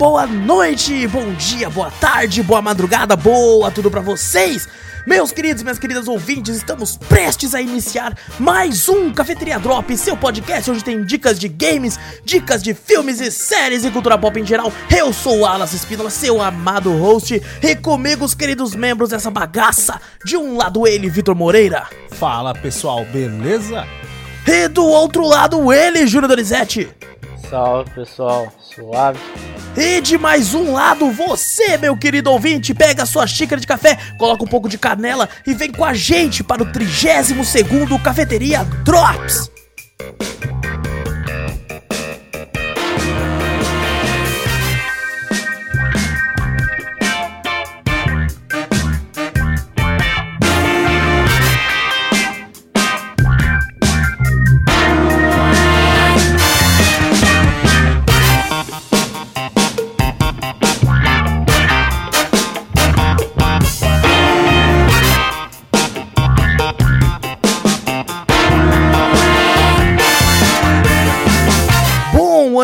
boa noite, bom dia, boa tarde, boa madrugada, boa tudo pra vocês. Meus queridos e minhas queridas ouvintes, estamos prestes a iniciar mais um Cafeteria Drop, seu podcast onde tem dicas de games, dicas de filmes e séries e cultura pop em geral. Eu sou o Alas Espínola, seu amado host, e comigo os queridos membros dessa bagaça. De um lado ele, Vitor Moreira. Fala pessoal, beleza? E do outro lado ele, Júnior Donizete. Salve pessoal, suave. E de mais um lado, você, meu querido ouvinte, pega sua xícara de café, coloca um pouco de canela e vem com a gente para o 32 segundo Cafeteria Drops.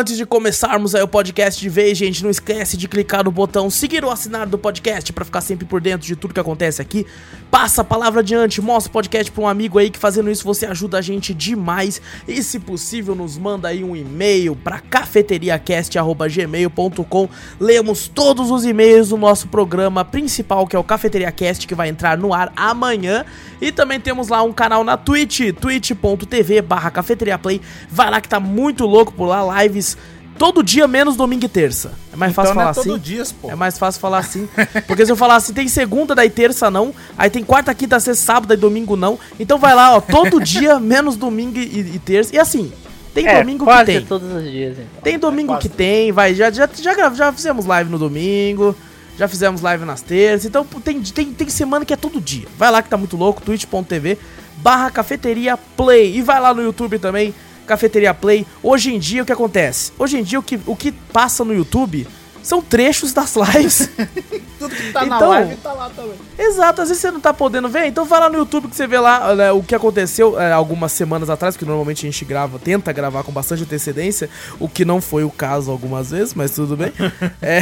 Antes de começarmos aí o podcast de vez, gente, não esquece de clicar no botão seguir ou assinar do podcast para ficar sempre por dentro de tudo que acontece aqui. Passa a palavra adiante, mostra o podcast para um amigo aí que fazendo isso você ajuda a gente demais. E se possível, nos manda aí um e-mail para cafeteriacast@gmail.com. Lemos todos os e-mails do nosso programa principal, que é o Cafeteriacast, que vai entrar no ar amanhã. E também temos lá um canal na Twitch, twitch.tv barra cafeteriaplay. Vai lá que tá muito louco por lá, lives todo dia menos domingo e terça. É mais fácil Então não falar é todo assim? dias, pô. É mais fácil falar assim. Porque se eu falar assim, tem segunda, daí terça não. Aí tem quarta, quinta, sexta, sábado, daí domingo não. Então vai lá, ó, todo dia, menos domingo e, e terça. E assim, tem é, domingo que tem. todos os dias, então. Tem domingo quase que tem, vai. Já, já, já, já fizemos live no domingo. Já fizemos live nas terças. Então tem, tem, tem semana que é todo dia. Vai lá que tá muito louco, twitch.tv barra cafeteria play. E vai lá no YouTube também, cafeteria play. Hoje em dia o que acontece? Hoje em dia o que, o que passa no YouTube são trechos das lives. Tudo que tá na Então- live tá lá também. Exato, às vezes você não tá podendo ver, então vai lá no YouTube que você vê lá né, o que aconteceu é, algumas semanas atrás, que normalmente a gente grava, tenta gravar com bastante antecedência, o que não foi o caso algumas vezes, mas tudo bem. É,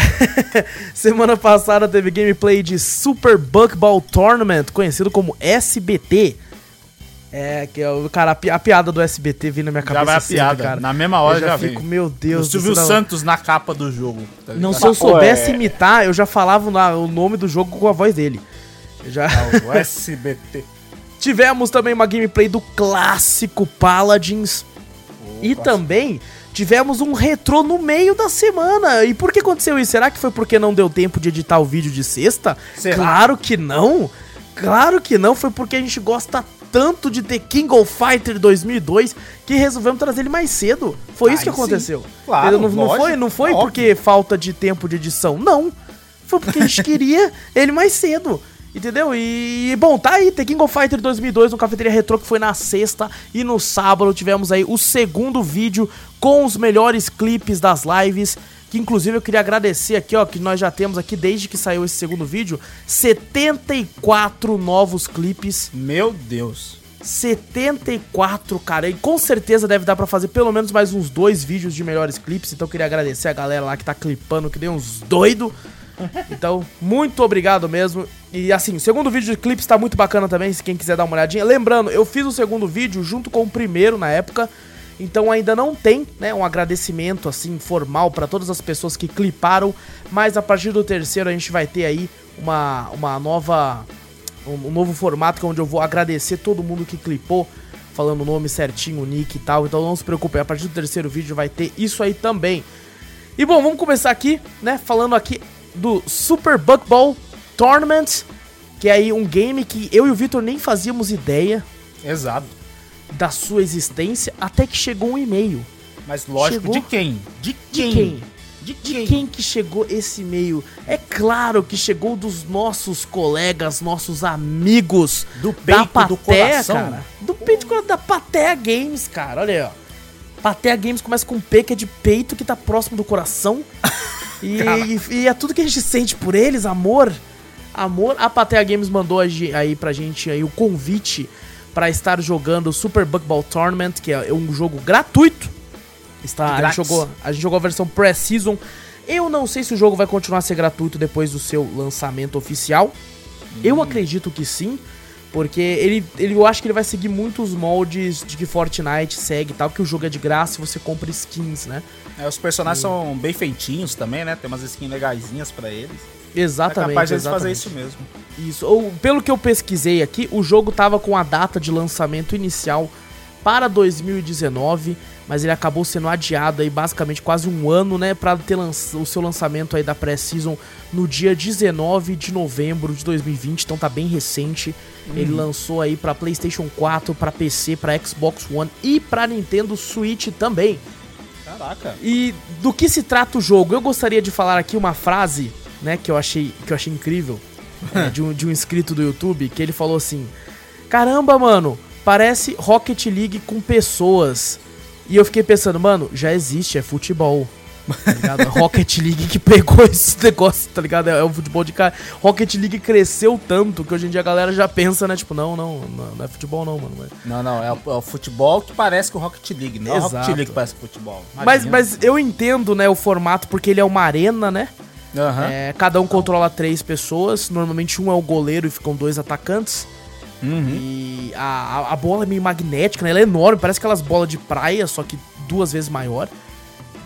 semana passada teve gameplay de Super Bug Ball Tournament, conhecido como SBT. É, que é o cara, a, pi- a piada do SBT vindo na minha Já cabeça vai a sempre, piada. cara. Na mesma hora eu já, já, fico, vem. meu O Deus Silvio do céu. Santos na capa do jogo. tá Não, se eu soubesse Ué. imitar, eu já falava na- o nome do jogo com a voz dele. Eu Já... Ah, O SBT. Tivemos também uma gameplay do clássico Paladins. e também tivemos um retrô no meio da semana. E por que aconteceu isso? Será que foi porque não deu tempo de editar o vídeo de sexta? Será? Claro que não. Claro que não. Foi porque a gente gosta tanto de The King of Fighter 2002 que resolvemos trazer ele mais cedo. Foi isso que sim. aconteceu. Claro, não, não foi, não foi óbvio. porque falta de tempo de edição. Não. Foi porque a gente queria ele mais cedo. Entendeu? E, bom, tá aí, The King of Fighter 2002 no Cafeteria Retro, que foi na sexta. E no sábado tivemos aí o segundo vídeo com os melhores clipes das lives. Que inclusive eu queria agradecer aqui, ó, que nós já temos aqui desde que saiu esse segundo vídeo, 74 novos clipes. Meu Deus. 74, cara. E com certeza deve dar pra fazer pelo menos mais uns dois vídeos de melhores clipes. Então eu queria agradecer a galera lá que tá clipando, que deu uns doido. Então, muito obrigado mesmo. E assim, o segundo vídeo de clipes tá muito bacana também, se quem quiser dar uma olhadinha. Lembrando, eu fiz o segundo vídeo junto com o primeiro na época. Então ainda não tem, né, um agradecimento assim formal pra todas as pessoas que cliparam, mas a partir do terceiro a gente vai ter aí uma, uma nova um, um novo formato é onde eu vou agradecer todo mundo que clipou, falando o nome certinho, o nick e tal. Então não se preocupe, a partir do terceiro vídeo vai ter isso aí também. E bom, vamos começar aqui, né, falando aqui do Super Bug Ball Tournament, que é aí um game que eu e o Victor nem fazíamos ideia Exato. Da sua existência até que chegou um e-mail. Mas lógico, Chegou? de quem? De De quem? quem? De De quem? quem que chegou esse e-mail? É claro que chegou dos nossos colegas, nossos amigos Do da peito, do Patea, coração. cara. Do peito do coração, da Patea Games, cara. Olha aí, ó. Patea Games começa com P, que é de peito, que tá próximo do coração. E, e é tudo que a gente sente por eles, amor. Amor. A Patea Games mandou aí pra gente aí o convite pra estar jogando o Super Bug Ball Tournament, que é um jogo gratuito. Está, a, gente jogou, a gente jogou a versão pré-season Eu não sei se o jogo vai continuar a ser gratuito depois do seu lançamento oficial. Eu acredito que sim, porque ele, ele, eu acho que ele vai seguir muitos moldes de que Fortnite segue e tal, que o jogo é de graça e você compra skins, né? É, os personagens são bem feitinhos também, né? Tem umas skins legaisinhas pra eles. Exatamente. é capaz de fazer isso mesmo. Isso. Ou, pelo que eu pesquisei aqui, o jogo tava com a data de lançamento inicial para 2019, mas ele acabou sendo adiado aí basicamente quase um ano, né, para ter o seu lançamento aí da pré-season no dia 19 de novembro de 2020, então tá bem recente. Ele lançou aí para PlayStation 4, para PC, para Xbox One e para Nintendo Switch também. Caraca. E do que se trata o jogo? Eu gostaria de falar aqui uma frase, né, que eu achei, que eu achei incrível, é, de, um, de um inscrito do YouTube, que ele falou assim: Caramba, mano, parece Rocket League com pessoas. E eu fiquei pensando, mano, já existe, é futebol. Tá ligado? Rocket League que pegou esse negócio, tá ligado? É, é o futebol de cara. Rocket League cresceu tanto que hoje em dia a galera já pensa, né? Tipo, não, não, não, não é futebol não, mano. Não, não, é o, é o futebol que parece com o Rocket League, não é o Exato. Rocket League que parece futebol. Mas, mas eu entendo, né, o formato, porque ele é uma arena, né? Aham. É, cada um controla três pessoas. Normalmente um é o goleiro e ficam dois atacantes. Uhum. E a, a, a bola é meio magnética, né? Ela é enorme, parece aquelas bolas de praia, só que duas vezes maior.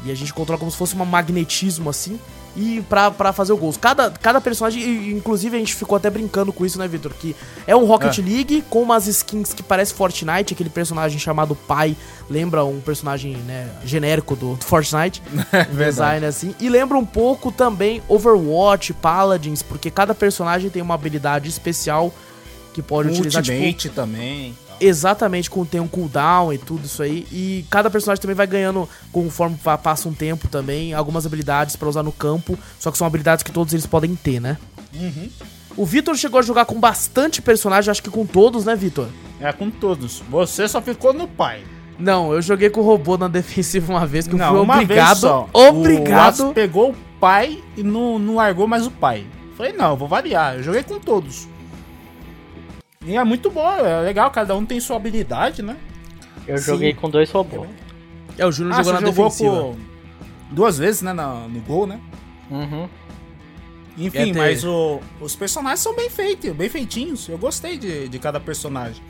E a gente controla como se fosse um magnetismo assim. E pra, pra fazer o gol. Cada, cada personagem, inclusive a gente ficou até brincando com isso, né, Victor? Que é um Rocket É. League com umas skins que parece Fortnite, aquele personagem chamado Pai. Lembra um personagem, né, genérico do, do Fortnite. design assim. E lembra um pouco também Overwatch, Paladins, porque cada personagem tem uma habilidade especial que pode utilizar tipo, Ultimate também. Exatamente com tem um cooldown e tudo isso aí. E cada personagem também vai ganhando conforme pa- passa um tempo também algumas habilidades pra usar no campo, só que são habilidades que todos eles podem ter, né? Uhum. O Vitor chegou a jogar com bastante personagem, acho que com todos, né, Vitor? É com todos. Você só ficou no pai. Não, eu joguei com o robô na defensiva uma vez que eu fui uma obrigado. vez só. Obrigado. O pegou o pai e não, não largou mais o pai. Falei, não, eu vou variar. Eu joguei com todos. E é muito bom, é legal, cada um tem sua habilidade, né? Eu Sim. joguei com dois robôs. É, o Júnior Ah, jogou na jogou defensiva. por duas vezes, né, na- no gol, né? Uhum. Enfim, É ter- mas o- os personagens são bem feitos, bem feitinhos. Eu gostei de, de cada personagem.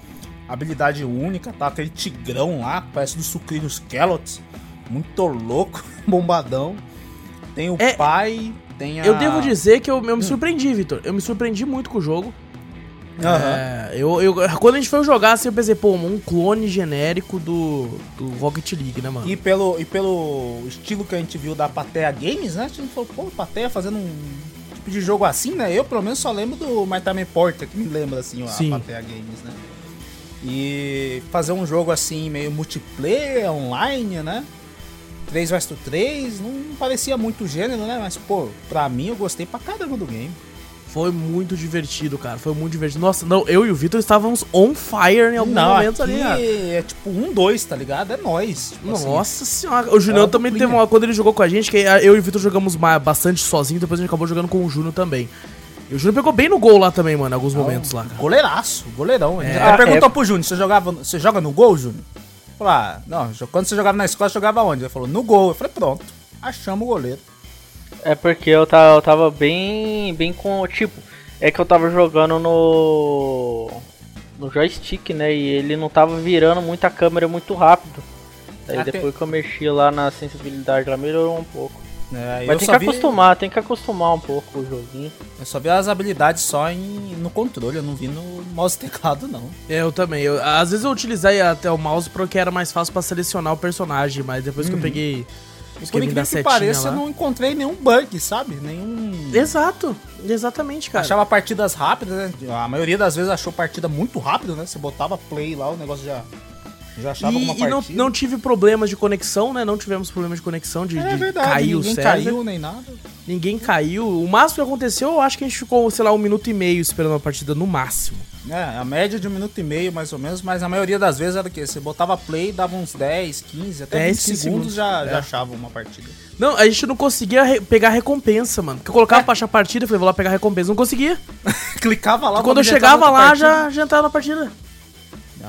Habilidade única, tá? Aquele tigrão lá, parece do Sucrilhos Skelots. Muito louco, bombadão. Tem o É- pai, tem a... Eu devo dizer que eu, eu me surpreendi, Vitor. Eu me surpreendi muito com o jogo. É, eu, eu, quando a gente foi jogar, assim, eu pensei, pô, um clone genérico do, do Rocket League, né, mano? E pelo, e pelo estilo que a gente viu da Patea Games, né? A gente falou, pô, Patea fazendo um tipo de jogo assim, né? Eu, pelo menos, só lembro do My Time Porter, que me lembra, assim, Sim. a Patea Games, né? E fazer um jogo assim, meio multiplayer, online, né? 3 vs 3, não parecia muito gênero, né? Mas, pô, pra mim eu gostei pra caramba do game. Foi muito divertido, cara. Foi muito divertido. Nossa, não, eu e o Vitor estávamos on fire em alguns não, momentos ali, cara. é tipo um, dois, tá ligado? É nóis. Tipo assim. Nossa senhora. O Julião também teve uma. Quando ele jogou com a gente, que eu e o Vitor jogamos bastante sozinho, depois a gente acabou jogando com o Júnior também. E o Júnior pegou bem no gol lá também, mano, em alguns momentos lá, cara. Goleiraço, goleirão. Ele É. até Ah, perguntou é. pro Júnior, você, jogava, você joga no gol, Júnior? Falei, ah, não, quando você jogava na escola, você jogava onde? Ele falou, no gol. Eu falei, pronto, achamos o goleiro. É porque eu tava, eu tava bem, bem com, tipo, é que eu tava jogando no no joystick, né, e ele não tava virando muito a câmera muito rápido. Aí Até- depois que eu mexi lá na sensibilidade, lá melhorou um pouco. É, Mas eu, tem que vi, acostumar, tem que acostumar um pouco o joguinho. eu só vi as habilidades só em, no controle, eu não vi no mouse e teclado, não. É, Eu também. Eu, às vezes eu utilizei até o mouse porque era mais fácil pra selecionar o personagem, mas depois que eu peguei. Por incrível que pareça, eu não encontrei nenhum bug, sabe? Nenhum... Exato, exatamente, cara. Achava partidas rápidas, né? A maioria das vezes achou partida muito rápido, né? Você botava play lá, o negócio já, já achava E, e não, partida. não tive problemas de conexão, né? Não tivemos problemas de conexão, de, É de verdade, cair o ninguém server. caiu nem nada. Ninguém caiu. O máximo que aconteceu, eu acho que a gente ficou, sei lá, um minuto e meio esperando a partida no máximo. É, a média de um minuto e meio, mais ou menos, mas a maioria das vezes era o quê? Você botava play, dava uns 10, 15, até 10, 20 15 segundos, já, é. já achava uma partida. Não, a gente não conseguia re- pegar recompensa, mano. Porque eu colocava pra achar partida, eu falei, vou lá pegar recompensa. Não conseguia. Clicava lá, Quando eu chegava lá, partida. já, já entrava na partida.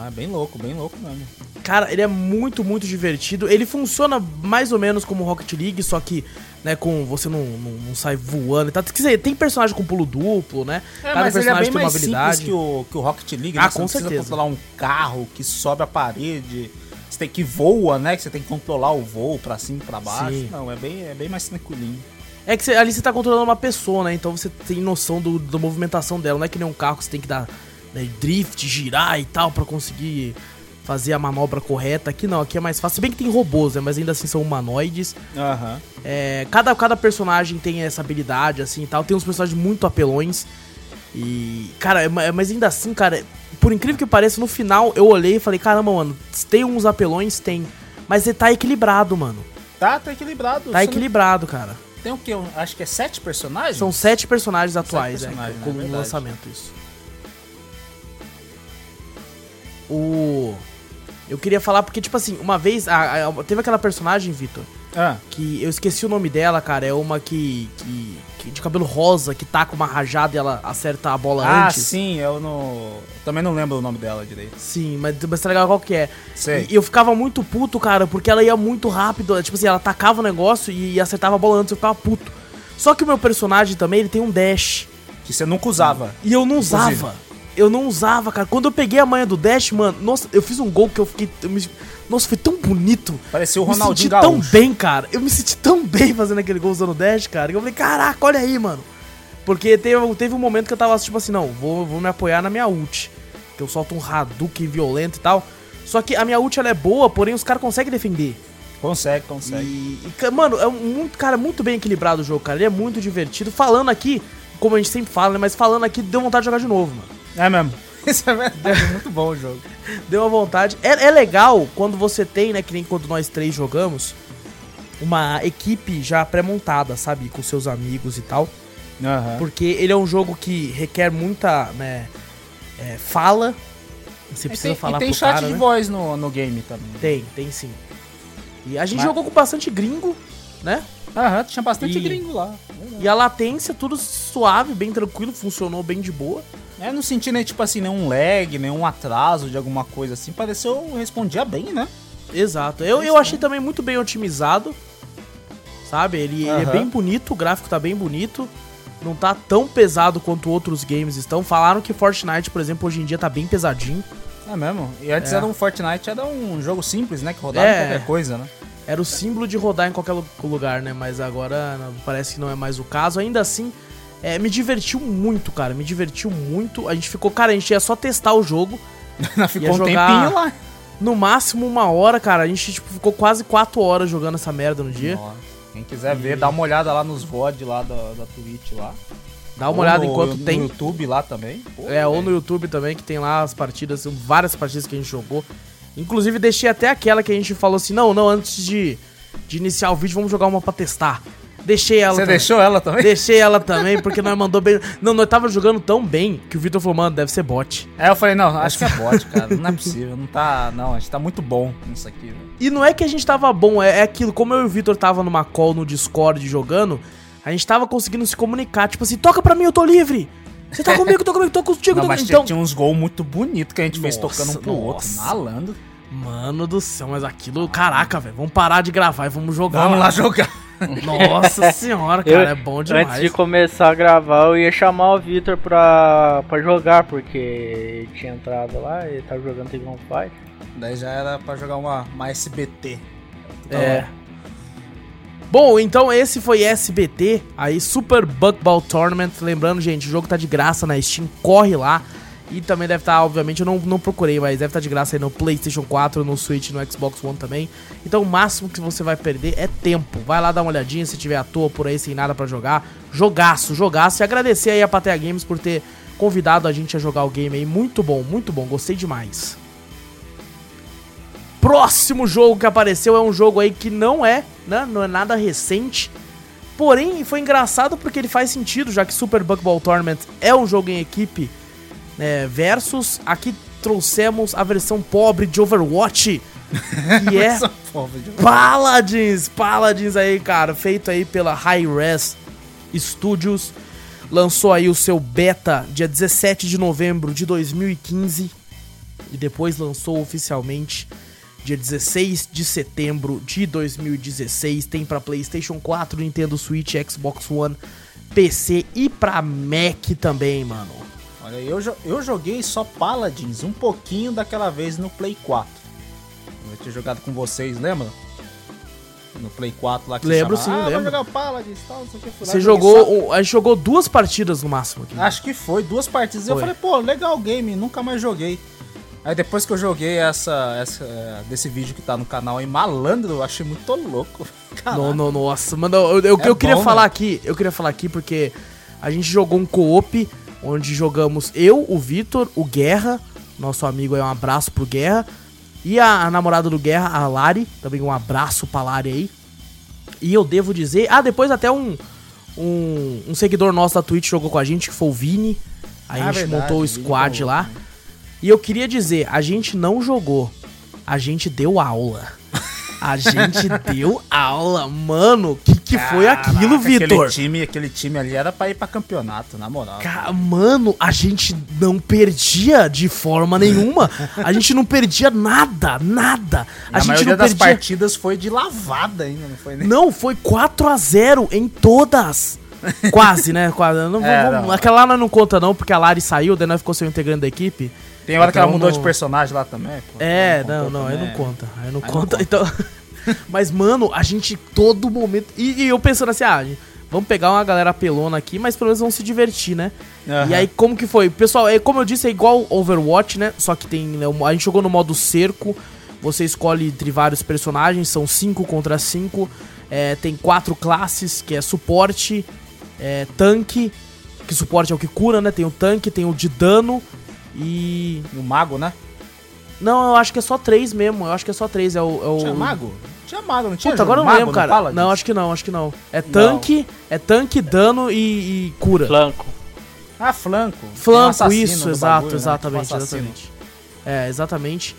Ah, é bem louco, bem louco mesmo. Cara, ele é muito, muito divertido. Ele funciona mais ou menos como Rocket League, só que né? Com você não, não, não sai voando e tal. Quer dizer, tem personagem com pulo duplo, né? É, mas ele é bem mais simples que o, que o Rocket League, né? Ah, Você com não precisa certeza. controlar um carro que sobe a parede, você tem que voa, né? Que você tem que controlar o voo pra cima e pra baixo. Sim. Não, é bem, é bem mais tranquilinho. É que você- ali você tá controlando uma pessoa, né? Então você tem noção do, da movimentação dela. Não é que nem um carro que você tem que dar né, drift, girar e tal pra conseguir fazer a manobra correta. Aqui não, aqui é mais fácil. Se bem que tem robôs, né? Mas ainda assim são humanoides. Aham. É, cada, cada personagem tem essa habilidade, assim e tal. Tem uns personagens muito apelões. E. Cara, é ma- mas ainda assim, cara, por incrível que pareça, no final eu olhei e falei: caramba, mano, tem uns apelões? Tem. Mas ele tá equilibrado, mano. Tá, tá equilibrado. Tá equilibrado, cara. não- Tem o quê? Acho que é sete personagens? São sete personagens atuais, personagens, é, né? com o Verdade. lançamento, isso. O. Eu queria falar porque, tipo assim, uma vez. a- a- teve aquela personagem, Vitor, Ah, que eu esqueci o nome dela, cara. É uma que, que, que- de cabelo rosa, que tá com uma rajada e ela acerta a bola ah antes. sim, eu não... Também não lembro o nome dela direito. Sim, mas, mas tá legal qual que é. Sei. E eu ficava muito puto, cara, porque ela ia muito rápido. Tipo assim, ela atacava o negócio e acertava a bola antes, eu ficava puto. Só que o meu personagem também, ele tem um dash. Que você nunca usava. E eu não Inclusive. usava. Eu não usava, cara. Quando eu peguei a manha do dash, mano, nossa, eu fiz um gol que eu fiquei. eu me- nossa, foi tão bonito. Parecia o Eu me Ronaldinho senti tão Gaúcho. bem, cara. Eu me senti tão bem fazendo aquele gol usando o dash, cara. que Eu falei, caraca, olha aí, mano. Porque teve, teve um momento que eu tava tipo assim, não, vou, vou me apoiar na minha ult. Que eu solto um Hadouken violento e tal. Só que a minha ult ela é boa, porém os caras conseguem defender. Consegue, consegue. E, e, mano, é muito, cara, muito bem equilibrado o jogo, cara. Ele é muito divertido. Falando aqui, como a gente sempre fala, né? Mas falando aqui, deu vontade de jogar de novo, mano. É mesmo. Isso é verdade, é muito bom o jogo. Deu uma vontade. É, é legal quando você tem, né, que nem quando nós três jogamos, uma equipe já pré-montada, sabe? Com seus amigos e tal. Aham. Porque ele é um jogo que requer muita, né, é, fala. Você E precisa tem, falar e tem pro chat cara, de né? voz no, no game também. Tem, tem sim. E a gente Mas- jogou com bastante gringo, né? Aham, tinha bastante E- gringo lá. E a latência, tudo suave, bem tranquilo, funcionou bem de boa. É, não senti nem, tipo assim, nenhum lag, nenhum atraso de alguma coisa assim. Pareceu, respondia bem, né? Exato. Eu, eu achei também muito bem otimizado. Sabe? Ele, ele é bem bonito, o gráfico tá bem bonito. Não tá tão pesado quanto outros games estão. Falaram que Fortnite, por exemplo, hoje em dia tá bem pesadinho. É mesmo. E antes É. era um Fortnite, era um jogo simples, né? Que rodava É. em qualquer coisa, né? Era o símbolo de rodar em qualquer lu- lugar, né? Mas agora parece que não é mais o caso. Ainda assim, é, me divertiu muito, cara. Me divertiu muito. A gente ficou, cara, a gente ia só testar o jogo. Ficou um tempinho lá. No máximo uma hora, cara. A gente tipo, ficou quase quatro horas jogando essa merda no dia. Nossa. Quem quiser ver, dá uma olhada lá nos VOD lá da, da Twitch lá. Dá uma olhada Ou no- enquanto no tem. YouTube lá também. Pô, É, ou velho. no YouTube também, que tem lá as partidas, várias partidas que a gente jogou. Inclusive, deixei até aquela que a gente falou assim: não, não, antes de, de iniciar o vídeo, vamos jogar uma pra testar. Deixei ela Você também. deixou ela também? Deixei ela também, porque nós mandou bem. Não, nós tava jogando tão bem que o Vitor falou, mano, deve ser bot. Aí eu falei, não, acho que é bot, cara. Não é possível. Não tá. Não, a gente tá muito bom nisso aqui, velho. E não é que a gente tava bom, é, é aquilo, como eu e o Vitor tava numa call no Discord jogando, a gente tava conseguindo se comunicar, tipo assim, toca pra mim, eu tô livre! Você tá comigo, tô comigo, tô contigo, Não, tô mas Então, tinha uns gols muito bonitos que a gente fez Nossa, tocando um pro outro. nossa. Malandro. Mano do céu, mas aquilo, caraca, velho, vamos parar de gravar e vamos jogar. Vamos lá jogar. Nossa senhora, Eu- cara, é bom demais. Antes de começar a gravar, eu ia chamar o Victor pra, pra jogar, porque ele tinha entrado lá e tava jogando Tekken Fight. Daí já era pra jogar uma, uma SBT. É. Bom, então esse foi SBT, aí Super Buckball Tournament. Lembrando, gente, o jogo tá de graça na Steam, corre lá. E também deve estar, obviamente, eu não, não procurei, mas deve estar de graça aí no PlayStation 4, no Switch, no Xbox One também. Então o máximo que você vai perder é tempo. Vai lá dar uma olhadinha se tiver à toa por aí sem nada pra jogar. Jogaço, jogaço. E agradecer aí a Patea Games por ter convidado a gente a jogar o game aí. Muito bom, muito bom, gostei demais. Próximo jogo que apareceu é um jogo aí que não é, né? Não é nada recente. Porém, foi engraçado porque ele faz sentido, já que Super Buckball Tournament é um jogo em equipe né, versus aqui trouxemos a versão pobre de Overwatch, que é Paladins, Paladins aí, cara, feito aí pela Hi-Res Studios. Lançou aí o seu beta dia 17 de novembro de 2015 e depois lançou oficialmente dia 16 de setembro de 2016. Tem pra PlayStation 4, Nintendo Switch, Xbox One, PC e pra Mac também, mano. Olha, eu, eu joguei só Paladins um pouquinho daquela vez no Play 4. Eu tinha jogado com vocês, lembra? No Play 4 lá que Lembro, você sim, chamava, ah, lembro. jogar Paladins e tal, não sei o que. Fui lá, Você jogou. só- a gente jogou duas partidas no máximo aqui. Acho que foi, duas partidas. Eu Foi. falei, pô, legal o game, nunca mais joguei. Aí depois que eu joguei essa, essa desse vídeo que tá no canal aí, malandro, eu achei muito louco. Caralho. Não, não, nossa, mano, eu, eu, É eu queria bom, falar né? aqui, eu queria falar aqui porque a gente jogou um co-op onde jogamos eu, o Vitor, o Guerra, nosso amigo aí, um abraço pro Guerra, e a, a namorada do Guerra, a Lari, também um abraço pra Lari aí. E eu devo dizer, ah, depois até um, um, um seguidor nosso da Twitch jogou com a gente, que foi o Vini, aí Ah, a gente verdade, montou o Vini squad lá. também. E eu queria dizer, a gente não jogou, a gente deu aula. A gente deu aula, mano. Que, que foi aquilo, Caraca, Vitor? Aquele time, aquele time ali era pra ir pra campeonato, na moral. Mano, a gente não perdia de forma nenhuma. A gente não perdia nada, nada. A, a gente maioria não das perdia. partidas foi de lavada ainda, não foi nem. Não, foi 4 a 0 em todas. Quase, né? Quase. Não, É, vamos- não. Aquela lá não conta, não, porque a Lari saiu, daí nós ficou sem o integrante da equipe. Tem hora que ela Então, mudou não- de personagem lá também. pô. É, não, não, aí não conta. Aí não Aí não conta, conta. então. Mas, mano, a gente todo momento. E, e eu pensando assim, ah, vamos pegar uma galera pelona aqui, mas pelo menos vão se divertir, né? Aham. E aí, como que foi? Pessoal, é, como eu disse, é igual Overwatch, né? Só que tem. né, a gente jogou no modo cerco. Você escolhe entre vários personagens, são 5 contra 5. tem quatro classes, que é suporte, é, tanque, que suporte é o que cura, né? Tem o tanque, tem o de dano e. E o mago, né? Não, eu acho que é só três mesmo. Eu acho que é só três. É o. É o... Tinha mago? Tinha mago, não tinha Puta, agora eu não lembro, cara. Não, acho que não, acho que não. É tanque, é tanque, dano e, e cura. Flanco. Ah, flanco. Um Flanco, assassino isso, no exato, bagulho, né? exatamente, Tipo assassino. exatamente. É, exatamente.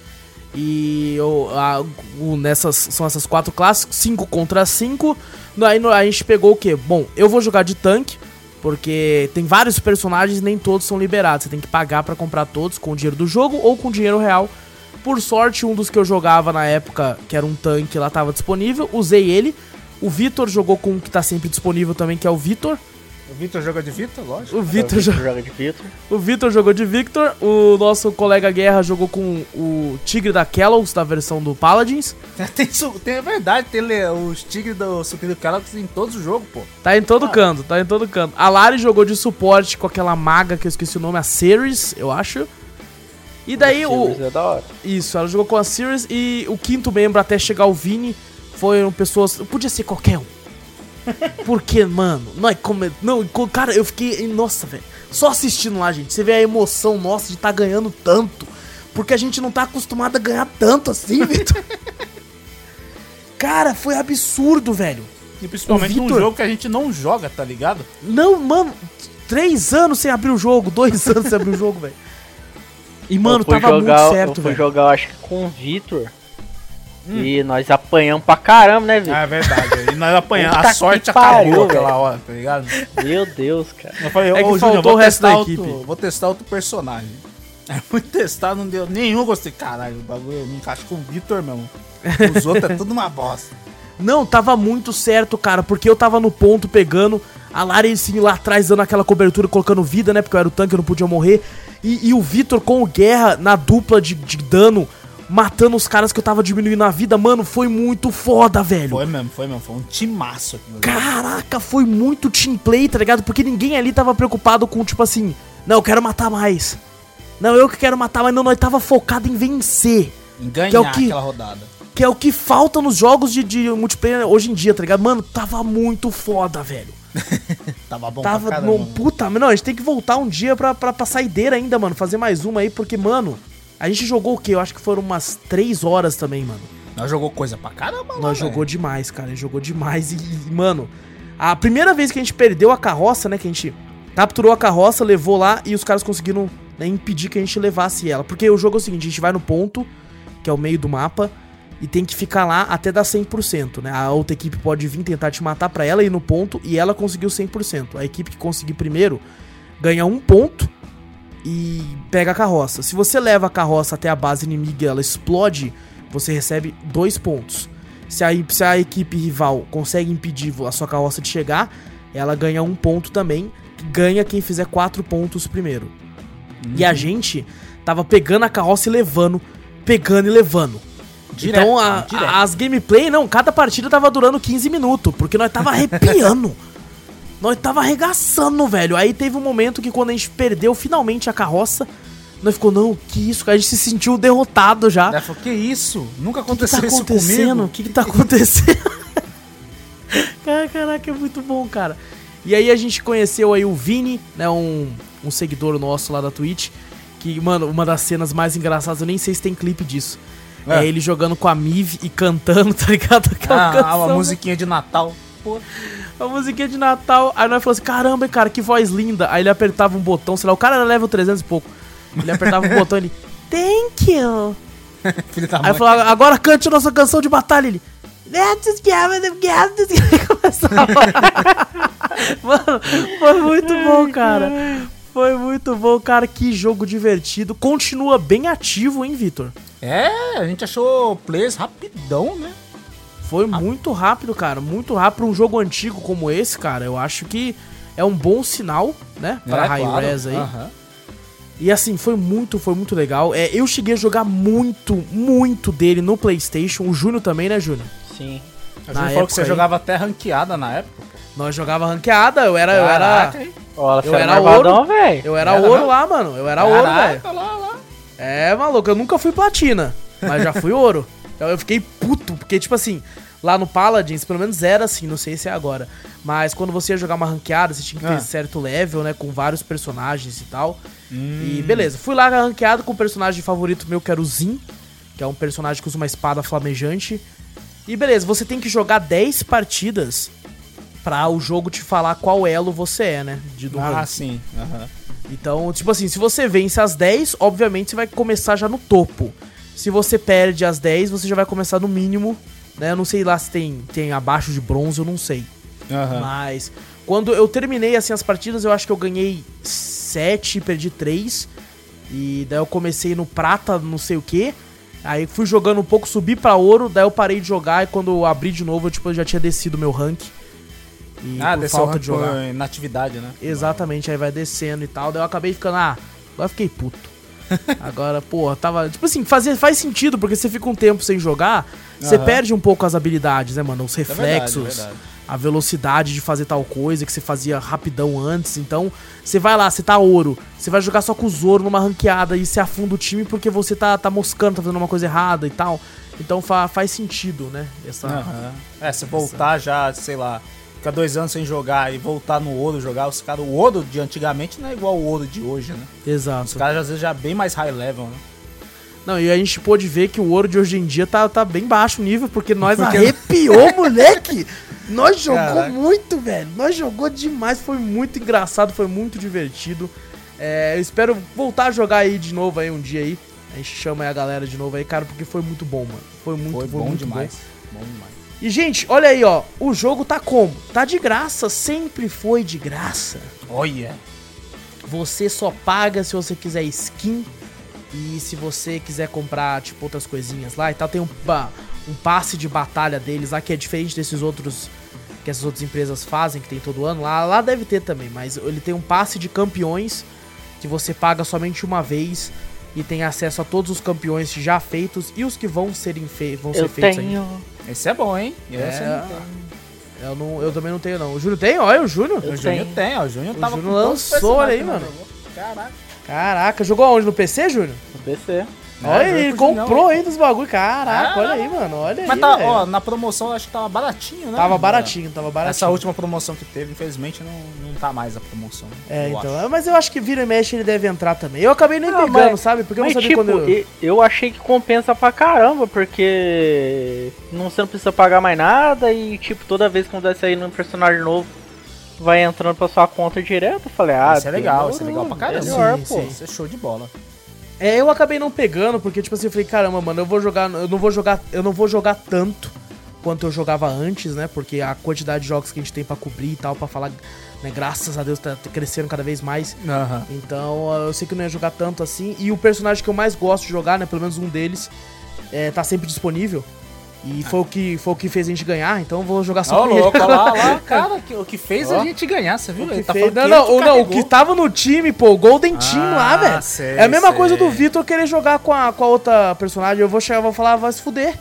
E eu, a- o- nessas são essas quatro classes, 5 contra 5. Aí no- a gente pegou o quê? Bom, eu vou jogar de tanque, porque tem vários personagens, nem todos são liberados. Você tem que pagar pra comprar todos com o dinheiro do jogo ou com dinheiro real. Por sorte, um dos que eu jogava na época, que era um tanque, lá tava disponível. Usei ele. O Vitor jogou com um que tá sempre disponível também, que é o Vitor. O Vitor joga de Vitor, lógico. O Vitor jo- joga de Vitor. o Vitor jogou de Victor, o nosso colega Guerra jogou com o Tigre da Kellogg's, da versão do Paladins. Tem, tem é verdade, tem os tigres do Sucrilho Kellogg's em todos os jogos, pô. Tá em todo canto, tá em todo canto. A Lari jogou de suporte com aquela maga que eu esqueci o nome, a Ceres, eu acho. E daí o. É da hora. Isso, ela jogou com a Ceres e o quinto membro até chegar o Vini foram pessoas. Podia ser qualquer um. Porque, mano, não é como. Não, cara, eu fiquei. Nossa, velho. Só assistindo lá, gente. Você vê a emoção nossa de tá ganhando tanto. Porque a gente não tá acostumado a ganhar tanto assim, Vitor. Cara, foi absurdo, velho. E principalmente O num Vitor- jogo que a gente não joga, tá ligado? Não, mano, três anos sem abrir o jogo, dois anos sem abrir o jogo, velho. E, mano, eu fui tava jogar, muito eu certo, fui velho. jogar, eu acho que com o Vitor. E nós apanhamos pra caramba, né, Vitor? Ah, é verdade. E nós apanhamos. A sorte acabou aquela hora, tá ligado? Meu Deus, cara. Eu falei, É que ô, Júnior, faltou vou o resto testar da outro, equipe. Vou testar outro personagem. Aí fui testar, não deu nenhum, gostei. Caralho, o bagulho eu me encaixo com o Vitor mesmo. Os outros é tudo uma bosta. Não, tava muito certo, cara, porque eu tava no ponto pegando, a assim lá atrás dando aquela cobertura, colocando vida, né? Porque eu era o tanque, eu não podia morrer. E, e o Vitor com o Guerra na dupla de, de dano, matando os caras que eu tava diminuindo a vida, mano, foi muito foda, velho. Foi mesmo, foi mesmo. Foi um timaço. Caraca, foi muito team play, tá ligado? Porque ninguém ali tava preocupado com, tipo assim, não, eu quero matar mais. Não, eu que quero matar, mas não, nós tava focado em vencer. Em ganhar Que é o que- aquela rodada. Que é o que falta nos jogos de, de multiplayer hoje em dia, tá ligado? Mano, tava muito foda, velho. Tava bom Tava. pra caramba. no, puta, não, a gente tem que voltar um dia pra, pra, pra saideira ainda, mano. Fazer mais uma aí, porque, mano, a gente jogou o quê? Eu acho que foram umas 3 horas também, mano. Nós jogou coisa pra caramba Nós jogou demais, cara. Jogou demais. E, e, mano, a primeira vez que a gente perdeu a carroça, né? Que a gente capturou a carroça, levou lá e os caras conseguiram né, impedir que a gente levasse ela. Porque o jogo é o seguinte: a gente vai no ponto, que é o meio do mapa, e tem que ficar lá até dar 100%, né? A outra equipe pode vir tentar te matar pra ela ir no ponto e ela conseguiu 100%. A equipe que conseguir primeiro ganha um ponto e pega a carroça. Se você leva a carroça até a base inimiga e ela explode você recebe dois pontos. Se a, se a equipe rival consegue impedir a sua carroça de chegar, ela ganha um ponto também. Ganha quem fizer quatro pontos primeiro. E a gente tava pegando a carroça e levando, pegando e levando. Direto, então a- direto. as gameplay, não, cada partida tava durando 15 minutos, porque nós tava arrepiando. nós tava arregaçando, velho. Aí teve um momento que quando a gente perdeu finalmente a carroça, nós ficou, não, que isso? A gente se sentiu derrotado já. Ela falou, que isso? Nunca O que aconteceu tá isso acontecendo? O comigo. que, que tá acontecendo? Cara, Caraca, é muito bom, cara. E aí a gente conheceu aí o Vini, né? Um, um seguidor nosso lá da Twitch. Que, mano, uma das cenas mais engraçadas, eu nem sei se tem clipe disso. É, É. ele jogando com a Miv e cantando, tá ligado? Aquela Ah, canção, uma musiquinha de Natal. Pô, a musiquinha de Natal. Aí nós falamos assim, caramba, cara, que voz linda. Aí ele apertava um botão, sei lá, o cara era level 300 e pouco. Ele apertava um botão e ele, thank you. filho da Aí mãe. eu falava, agora cante a nossa canção de batalha. Ele. Let's get it, get it. Ele começava. Mano, foi muito bom, cara. Foi muito bom, cara. Que jogo divertido. Continua bem ativo, hein, Vitor? É, a gente achou players rapidão, né? Foi muito rápido, cara. Muito rápido. Um jogo antigo como esse, cara. Eu acho que é um bom sinal, né? Pra é, High claro. Res aí. Aham. E assim, foi muito, foi muito legal. É, eu cheguei a jogar muito, muito dele no PlayStation. O Júnior também, né, Júnior? Sim. A Na gente falou que você aí. jogava até ranqueada na época. Nós jogava ranqueada, eu era, eu era, Caraca, hein? Ela Eu era marvadão, velho. eu era Era, ouro não? lá, mano. Eu era ouro, velho. Caraca, lá, lá. É, maluco, eu nunca fui platina, mas já fui ouro. Então eu fiquei puto, porque, tipo assim, lá no Paladins, pelo menos era assim, não sei se é agora. Mas quando você ia jogar uma ranqueada, você tinha que ter Ah. certo level, né? Com vários personagens e tal. Hum. E beleza, fui lá ranqueado com o personagem favorito meu, que era o Zin, que é um personagem que usa uma espada flamejante. E beleza, você tem que jogar 10 partidas pra o jogo te falar qual elo você é, né? De, do Ah, ranking. sim. aham. Então, tipo assim, se você vence as 10, obviamente você vai começar já no topo. Se você perde as 10, você já vai começar no mínimo, né? Eu não sei lá se tem, tem abaixo de bronze, eu não sei. Aham. Mas quando eu terminei assim as partidas, eu acho que eu ganhei 7 e perdi 3. E daí eu comecei no prata, não sei o que. Aí fui jogando um pouco, subi pra ouro, daí eu parei de jogar e quando eu abri de novo, eu, tipo, eu já tinha descido meu rank. E Ah, por falta de jogar. por inatividade, né? Exatamente, aí vai descendo e tal. Daí eu acabei ficando, ah, agora eu fiquei puto. Agora, pô, tava. Tipo assim, fazia, faz sentido, porque você fica um tempo sem jogar, você Aham. perde um pouco as habilidades, né, mano? Os É verdade, reflexos, é verdade. a velocidade de fazer tal coisa que você fazia rapidão antes. Então, você vai lá, você tá ouro, você vai jogar só com os ouro numa ranqueada e você afunda o time porque você tá, tá moscando, tá fazendo uma coisa errada e tal. Então fa- faz sentido, né? Essa. Aham. É, se voltar já, sei lá, ficar dois anos sem jogar e voltar no ouro jogar, os caras, o ouro de antigamente não é igual o ouro de hoje, né? Os Exato. caras às vezes já bem mais high level, né? Não, e a gente pôde ver que o ouro de hoje em dia tá, tá bem baixo o nível, porque nós Porque- arrepiou, moleque! Nós jogou Caraca. muito, velho. Nós jogou demais, foi muito engraçado, foi muito divertido. É, eu espero voltar a jogar aí de novo aí um dia aí. A gente chama aí a galera de novo aí, cara, porque foi muito bom, mano. Foi muito, Foi bom muito demais. Bom demais. E, gente, olha aí, ó. O jogo tá como? Tá de graça, sempre foi de graça. Olha. Você só paga se você quiser skin. E se você quiser comprar, tipo, outras coisinhas lá e tal, tem um, um passe de batalha deles lá que é diferente desses outros que essas outras empresas fazem, que tem todo ano. Lá, lá deve ter também, mas ele tem um passe de campeões que você paga somente uma vez e tem acesso a todos os campeões já feitos e os que vão serem fei vão ser Eu feitos ainda. Esse é bom, hein? Esse É, não tem. Eu, não, eu também não tenho, não. O Júnior tem? Olha, o Júnior. O Júnior tem, ó. O Júnior tava Júnior lançou, olha aí, mano. Caraca. Caraca, jogou aonde? No PC, Júnior? No PC. Olha, É, ele comprou Junião. ainda os bagulho. Caraca, Ah, olha aí, mano. Olha Mas aí. tá, velho. ó, na promoção eu acho que tava baratinho, né? Tava baratinho, tava baratinho. Essa última promoção que teve, infelizmente, não, não tá mais a promoção. É, então. acho. Mas eu acho que vira e mexe ele deve entrar também. Eu acabei nem Ah, pegando, mas- sabe? Porque eu não Mas, sabia tipo, quando eu. eu achei que compensa pra caramba, porque não, você não precisa pagar mais nada e, tipo, toda vez que vai sair um personagem novo, vai entrando pra sua conta direto. Eu falei, ah, Isso é legal, isso é legal pra caramba. Melhor, Sim, pô. sim. Isso é show de bola. É, eu acabei não pegando, porque, tipo assim, eu falei, caramba, mano, eu vou jogar. Eu não vou jogar. Eu não vou jogar tanto quanto eu jogava antes, né? Porque a quantidade de jogos que a gente tem pra cobrir e tal, pra falar, né? Graças a Deus tá crescendo cada vez mais. Aham. Então eu sei que eu não ia jogar tanto assim. E o personagem que eu mais gosto de jogar, né? Pelo menos um deles, é, tá sempre disponível. E foi o, que, foi o que fez a gente ganhar, então vou jogar só com louco, ele. lá, lá, cara, que- o que fez Ó. a gente ganhar, você viu? O que Ele tá fez- falando não, não, não, o que tava no time, pô, o Golden Team lá, Ah, velho. sei, É a mesma sei. coisa do Vitor querer jogar com a, com a outra personagem. Eu vou chegar e vou falar, vai se fuder.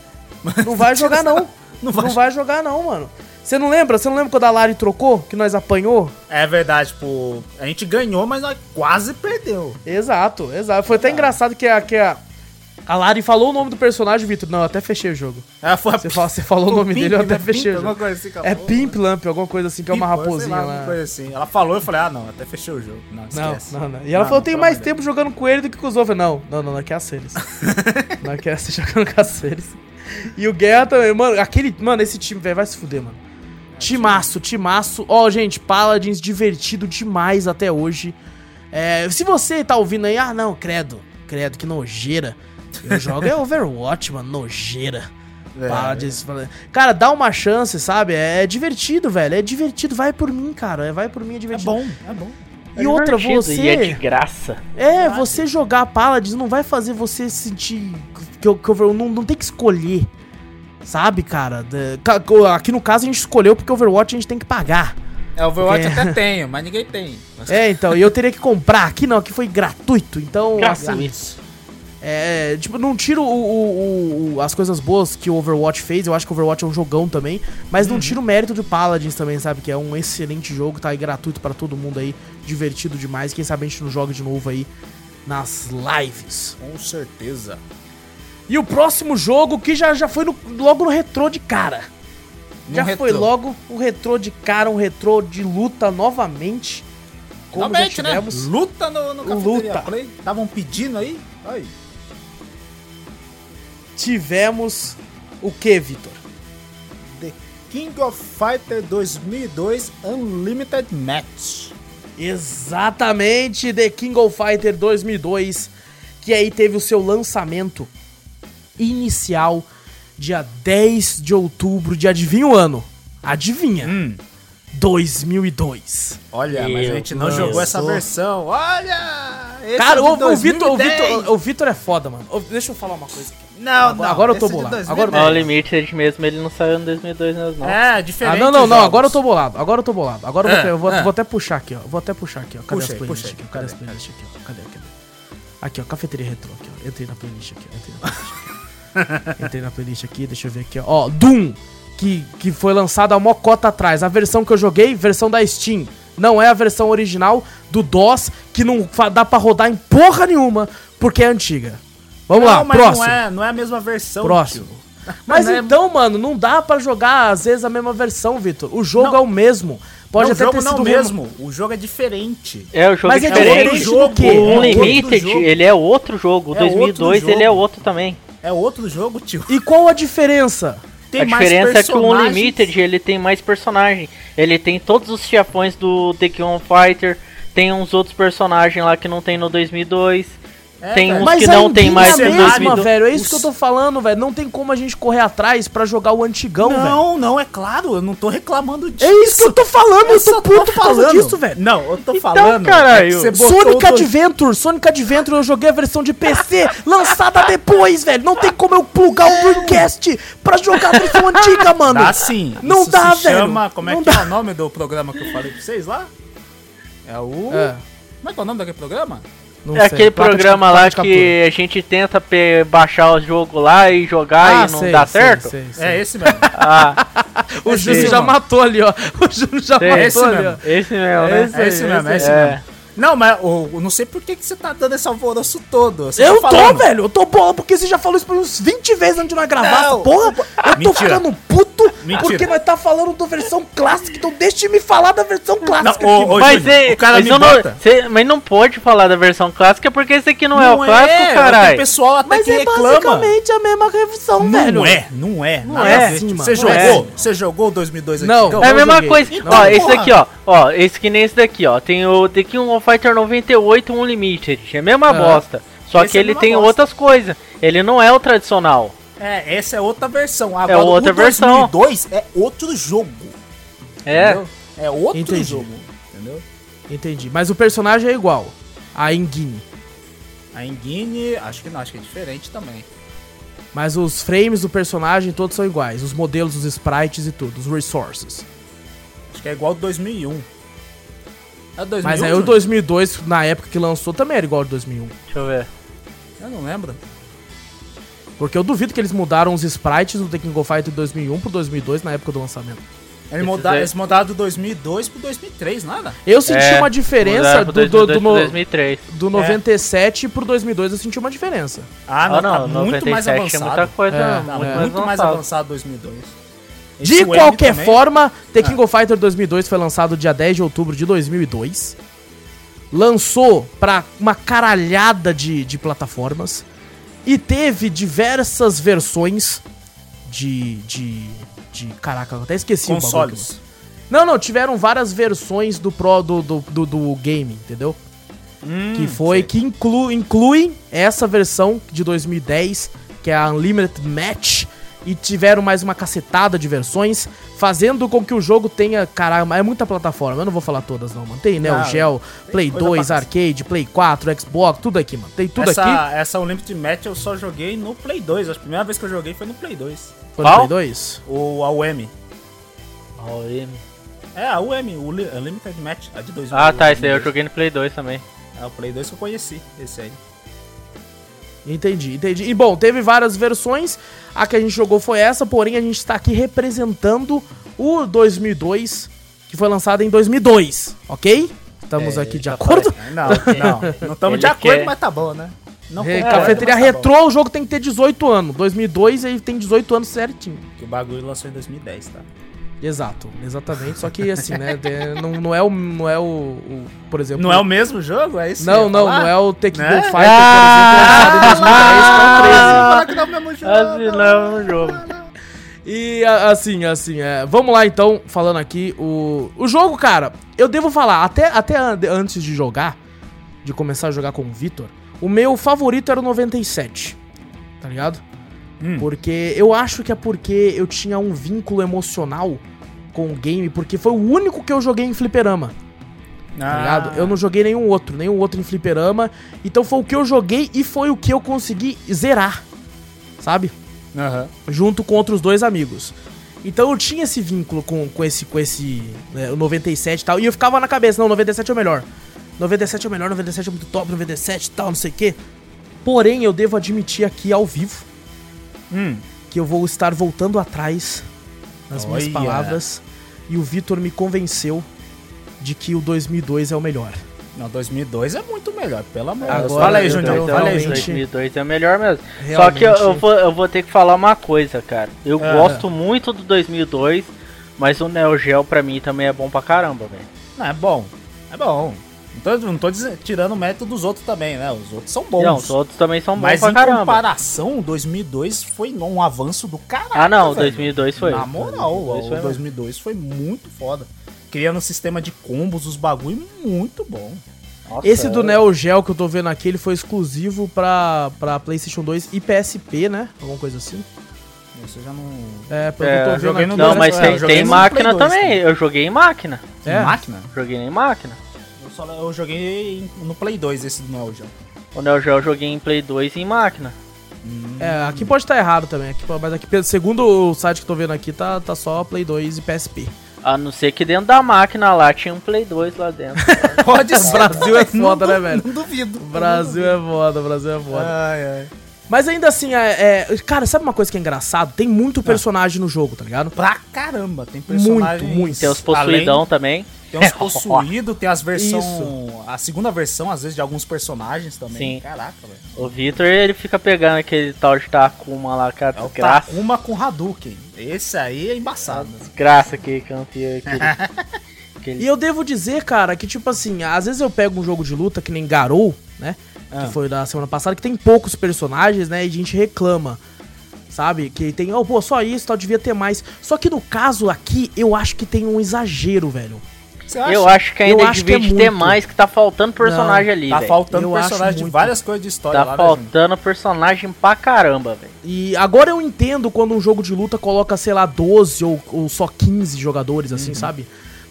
Não vai jogar, não. Não Não vai vai, jogar, não, mano. Você não lembra? Você não lembra quando a Lari trocou? Que nós apanhou? É verdade, tipo, a gente ganhou, mas nós quase perdeu. Exato, exato. Foi até engraçado que a, que a, a Lari falou o nome do personagem, Vitor. Não, eu até fechei o jogo. É, foi Você, fala, você falou o nome dele, eu até fechei o jogo. Alguma coisa assim que ela É falou. Pimp Lamp, alguma coisa assim, que é uma Pimp, raposinha lá, alguma coisa assim. Ela falou, eu falei, ah, não, até fechei o jogo. Não, Não, esquece. não, não. E ela Não, falou, eu não, tenho mais tempo jogando com ele do que com os outros. Não, não, não, não quer a Ceres. não quer você jogando com a Ceres. E o Guerra também, mano, aquele. Mano, esse time, velho, vai se fuder, mano. Timaço, timaço. Ó, gente, Paladins divertido demais até hoje. É, se você tá ouvindo aí, ah, não, credo, credo, que nojeira. Eu jogo é Overwatch, mano, nojeira. É, Paladins, cara, dá uma chance, sabe? É, é divertido, velho. É divertido, vai por mim, cara. é, Vai por mim, é É divertido. bom, é bom. E outra, você. E é de graça. É, você jogar Paladins não vai fazer você sentir que, eu- que eu não, não tem que escolher. Sabe, cara? Aqui no caso a gente escolheu porque Overwatch a gente tem que pagar. É, Overwatch Porque- até tenho, mas ninguém tem. É, então, e eu teria que comprar. Aqui não, aqui foi gratuito. Então, Gratuito. assim. É, tipo, não tiro o- o- o- as coisas boas que o Overwatch fez. Eu acho que o Overwatch é um jogão também. Mas não tiro o mérito de Paladins também, sabe? Que é um excelente jogo, tá aí gratuito pra todo mundo aí. Divertido demais. Quem sabe a gente não joga de novo aí nas lives. Com certeza. E o próximo jogo que já, já foi no- logo no retrô de cara. No já retrô. foi logo um retrô de cara, um retrô de luta novamente. Como já Realmente, né? tivemos. Luta no, no Cafeteria Luta. Play. Estavam pedindo aí. Aí. Tivemos o que, Vitor? The King of Fighter 2002 Unlimited Match. Exatamente, The King of Fighter 2002, que aí teve o seu lançamento inicial dia 10 de outubro de adivinha o ano? Adivinha? Hum. 2002. Olha, mas a Meu gente não Deus. jogou essa versão. Olha! esse Cara, é o, o Vitor, o 2010. Vitor, o Vitor é foda, mano. Deixa eu falar uma coisa aqui. Não, Agora- não. agora eu tô é bolado. 2010. Agora Mas o bolado. Limited mesmo, ele não saiu em 2002 mesmo, não. É, Ah, diferente. não, não, não, jogos. agora eu tô bolado. Agora eu tô bolado. Agora eu vou, É, eu vou, é. vou até puxar aqui, ó. Vou até puxar aqui, ó. Cadê Puxa as playlists aqui? Cadê as playlists aqui? ó? Cadê, cadê? Aqui, ó, cafeteria retrô aqui, ó. Entrei na playlist aqui, ó. Entrei na playlist aqui. Entrei na playlist aqui, deixa eu ver aqui, ó. Ó, Doom, que, que foi lançado há mó cota atrás. A versão que eu joguei, versão da Steam. Não é a versão original do DOS, que não dá pra rodar em porra nenhuma, porque é antiga. Vamos lá, mas próximo. Não é, não é a mesma versão. Próximo. tio. Mas Não é- então, mano, não dá pra jogar às vezes a mesma versão, Vitor. O jogo Não. é o mesmo. Pode não, até o jogo ter não sido mesmo. O jogo é diferente. É, o jogo Mas é é diferente. diferente jogo? O é Unlimited, jogo. ele é outro jogo. O É outro 2002, ele é jogo. outro também. É outro jogo, tio. E qual a diferença? Tem a mais diferença é que o personagens. Unlimited, ele tem mais personagem. Ele tem todos os chefões do The King of Fighter. Tem uns outros personagens lá que não tem no 2002. É, tem velho. uns Mas que não tem engine mais é mesma, 2002. velho. É isso Os- que eu tô falando, velho. Não tem como a gente correr atrás pra jogar o antigão, velho. Não, não, é claro, eu não tô reclamando disso. É isso que eu tô falando, eu, só tô puto causa disso, velho. Não, eu tô Então, falando. caralho. é você botou Sonic Adventure, Sonic Adventure, eu joguei a versão de PC lançada depois, velho. Não tem como eu plugar o Dreamcast pra jogar a versão antiga, mano. Dá sim. Não Isso dá, se velho. Chama, como é Não que dá. é o nome do programa que eu falei pra vocês lá? É o. É, Como é que é o nome daquele programa? Não É sei. aquele Placa programa lá de captura. que a gente tenta baixar o jogo lá e jogar e não Ah, sei, dá sei, certo. sei, sei. É esse mesmo. Ah, O É Júlio já matou ali, ó. O Júlio já Sei. matou Esse ali, mesmo. ó. esse mesmo, né? Esse É esse mesmo, é esse É. mesmo. Não, mas eu, eu não sei por que, que você tá dando esse alvoroço todo. Você Eu tá tô, velho, eu tô bola, porque você já falou isso mim uns 20 vezes antes de nós gravar Não. porra. Eu tô Mentira. ficando puto Mentira. porque nós tá falando da versão clássica, então deixa de me falar da versão clássica. ô, aqui, ô, mano. Mas, Júlio, é, o cara mas, me eu não, cê- mas não pode falar da versão clássica porque esse aqui não, é o clássico, Tem caralho. pessoal até Mas que é reclama. basicamente a mesma versão, velho. Não é, não é. Não é assim, mano. Você Não jogou? é. Você jogou o 2002 Não. antigão? É a eu mesma coisa. Então, ó, esse daqui, ó. Ó, esse que nem esse daqui, ó. Tem o The King of Fighter 98 Unlimited. É a mesma Ah. bosta. Só Esse que é ele mesma tem bosta. outras coisas. Ele não é o tradicional. É, essa é outra versão. Agora, outra o versão. 2002 é outro jogo. É. entendeu? É outro Entendi. jogo. Entendeu? Entendi. Mas o personagem é igual. A Engine. A Engine, acho que não, acho que é diferente também. Mas os frames do personagem todos são iguais. Os modelos, os sprites e tudo. Os resources. Acho que é igual ao 2001. É 2001, Mas aí o Júnior? 2002, na época que lançou, também era igual ao de 2001. Deixa eu ver. Eu não lembro. Porque eu duvido que eles mudaram os sprites do The King of Fighter de 2001 pro 2002 na época do lançamento. Eles mudaram, eles mudaram do 2002 pro 2003, nada? Eu senti É, uma diferença do, do, 2002 do, pro no- 2003. do 97 pro 2002, eu senti uma diferença. Ah, não, Ah, tá não, muito mais 97 é avançado. muita coisa. É, muito, Tá mais muito mais avançado. avançado 2002. De qualquer também- forma, The King of Fighter 2002 foi lançado dia 10 de outubro de 2002. Lançou pra uma caralhada de, de plataformas. E teve diversas versões de. de. de. Caraca, eu até esqueci o bagulho. Consoles. Não, não, tiveram várias versões do Pro do, do, do, do game, entendeu? Hum, que foi, que inclu, incluem essa versão de 2010, que é a Unlimited Match, e tiveram mais uma cacetada de versões, fazendo com que o jogo tenha, caralho, é muita plataforma, eu não vou falar todas não, mano. Tem Neo Não, Geo, Play coisa 2, pra Arcade, Play 4, Xbox, tudo aqui, mano. Tem tudo essa, aqui. Essa Unlimited Match eu só joguei no Play 2. A primeira vez que eu joguei foi no Play 2. Foi no Qual? Play 2? O, a UM. OM. É, a UM, o Li- Unlimited Match, a de 2000. Ah, tá, esse daí eu 2002. joguei no Play 2 também. É o Play 2 que eu conheci, esse aí. Entendi, entendi. E bom, teve várias versões. A que a gente jogou foi essa, porém a gente está aqui representando o 2002, que foi lançado em 2002, ok? Estamos É, aqui de já acordo? Não, não. Não estamos de acordo, quer- mas tá bom, né? Não É, concordo, cafeteria tá bom. retrô, o jogo tem que ter 18 anos. 2002 ele tem 18 anos certinho. Que o bagulho lançou em 2010, tá? Exato, exatamente. Só que assim, né? de- não, não é o. Não é o, o- Por exemplo. Não é o mesmo jogo? É isso? Não, não, falar? não é o Tekken Né? Go Fighter, por exemplo, lançado em 2010, que é o 13. Ah, que não é o mesmo jogo. Não jogo. E assim, assim, é, vamos lá então, falando aqui, o, o jogo, cara, eu devo falar, até, até an- antes de jogar, de começar a jogar com o Vitor, o meu favorito era o 97, tá ligado? Hum. Porque eu acho que é porque eu tinha um vínculo emocional com o game, porque foi o único que eu joguei em fliperama, tá Ah. ligado? Eu não joguei nenhum outro, nenhum outro em fliperama, então foi o que eu joguei e foi o que eu consegui zerar, sabe? Aham. junto com outros dois amigos. Então eu tinha esse vínculo com, com esse, com esse né, o 97 e tal, e eu ficava na cabeça, não, 97 é o melhor. 97 é o melhor, 97 é muito top, 97 e tal, não sei o quê. Porém, eu devo admitir aqui ao vivo Hum. que eu vou estar voltando atrás nas minhas Olha. palavras e o Vitor me convenceu de que o 2002 é o melhor. Não, 2002 é muito melhor, pelo amor de Deus. Fala aí, Junior. tô- Fala aí, Junior. 2002 é melhor mesmo. Só Realmente. que eu, eu vou, eu vou ter que falar uma coisa, cara. Eu Ah. gosto muito do 2002, mas o Neo Geo pra mim também é bom pra caramba, velho. Não, é bom. É bom. Não tô, não tô diz- tirando o mérito dos outros também, né? Os outros são bons. Não, os outros também são bons Mas pra em caramba. comparação, 2002 foi um avanço do caralho. Ah, não, velho. 2002 foi. Na moral, 2002 o foi 2002 foi muito foda. Criando um sistema de combos, os bagulho muito bom. Nossa, Esse do é- Neo Geo que eu tô vendo aqui, ele foi exclusivo pra, pra PlayStation 2 e PSP, né? Alguma coisa assim. Isso eu já não. É, pelo É, eu tô eu vendo joguei no Não, mas é, tem, máquina Play dois também. também. Eu joguei em máquina. É? Máquina? Joguei em máquina. Eu, só, eu joguei no Play 2 esse do Neo Geo. O Neo Geo eu joguei em Play 2 e em máquina. É, aqui pode estar errado também, aqui, mas aqui, pelo- segundo o site que eu tô vendo aqui, tá, tá só Play 2 e PSP. A não ser que dentro da máquina lá tinha um Play 2 lá dentro. Pode ser. Brasil é Não foda, né, velho? Não duvido. O Brasil é foda, o Brasil é foda. Ai, ai. Mas ainda assim, é, é- Cara, sabe uma coisa que é engraçado? Tem Ah. muito personagem no jogo, tá ligado? Pra caramba, tem personagens. Muito, muito. Tem os possuidão também. Tem uns possuídos, tem as versões. A segunda versão, às vezes, de alguns personagens também. Sim. Caraca, velho. O Victor, ele fica pegando aquele tal de Takuma lá, cara. É o Desgraça. Takuma com Hadouken. Esse aí é embaçado. Desgraça que campeão aquele. aquele- E eu devo dizer, cara, que tipo assim, às vezes eu pego um jogo de luta que nem Garou, né? Ah. Que foi da semana passada, que tem poucos personagens, né? E a gente reclama. Sabe? Que tem, oh, pô, só isso, tal, devia ter mais. Só que no caso aqui, eu acho que tem um exagero, velho. Eu acho que ainda Eu acho que devia é ter mais, que tá faltando personagem Não, ali, Tá velho. faltando Eu personagem de muito. várias coisas de história Tá lá, né, faltando personagem pra caramba, velho. E agora eu entendo quando um jogo de luta coloca, sei lá, 12 ou, ou só 15 jogadores, assim, sabe?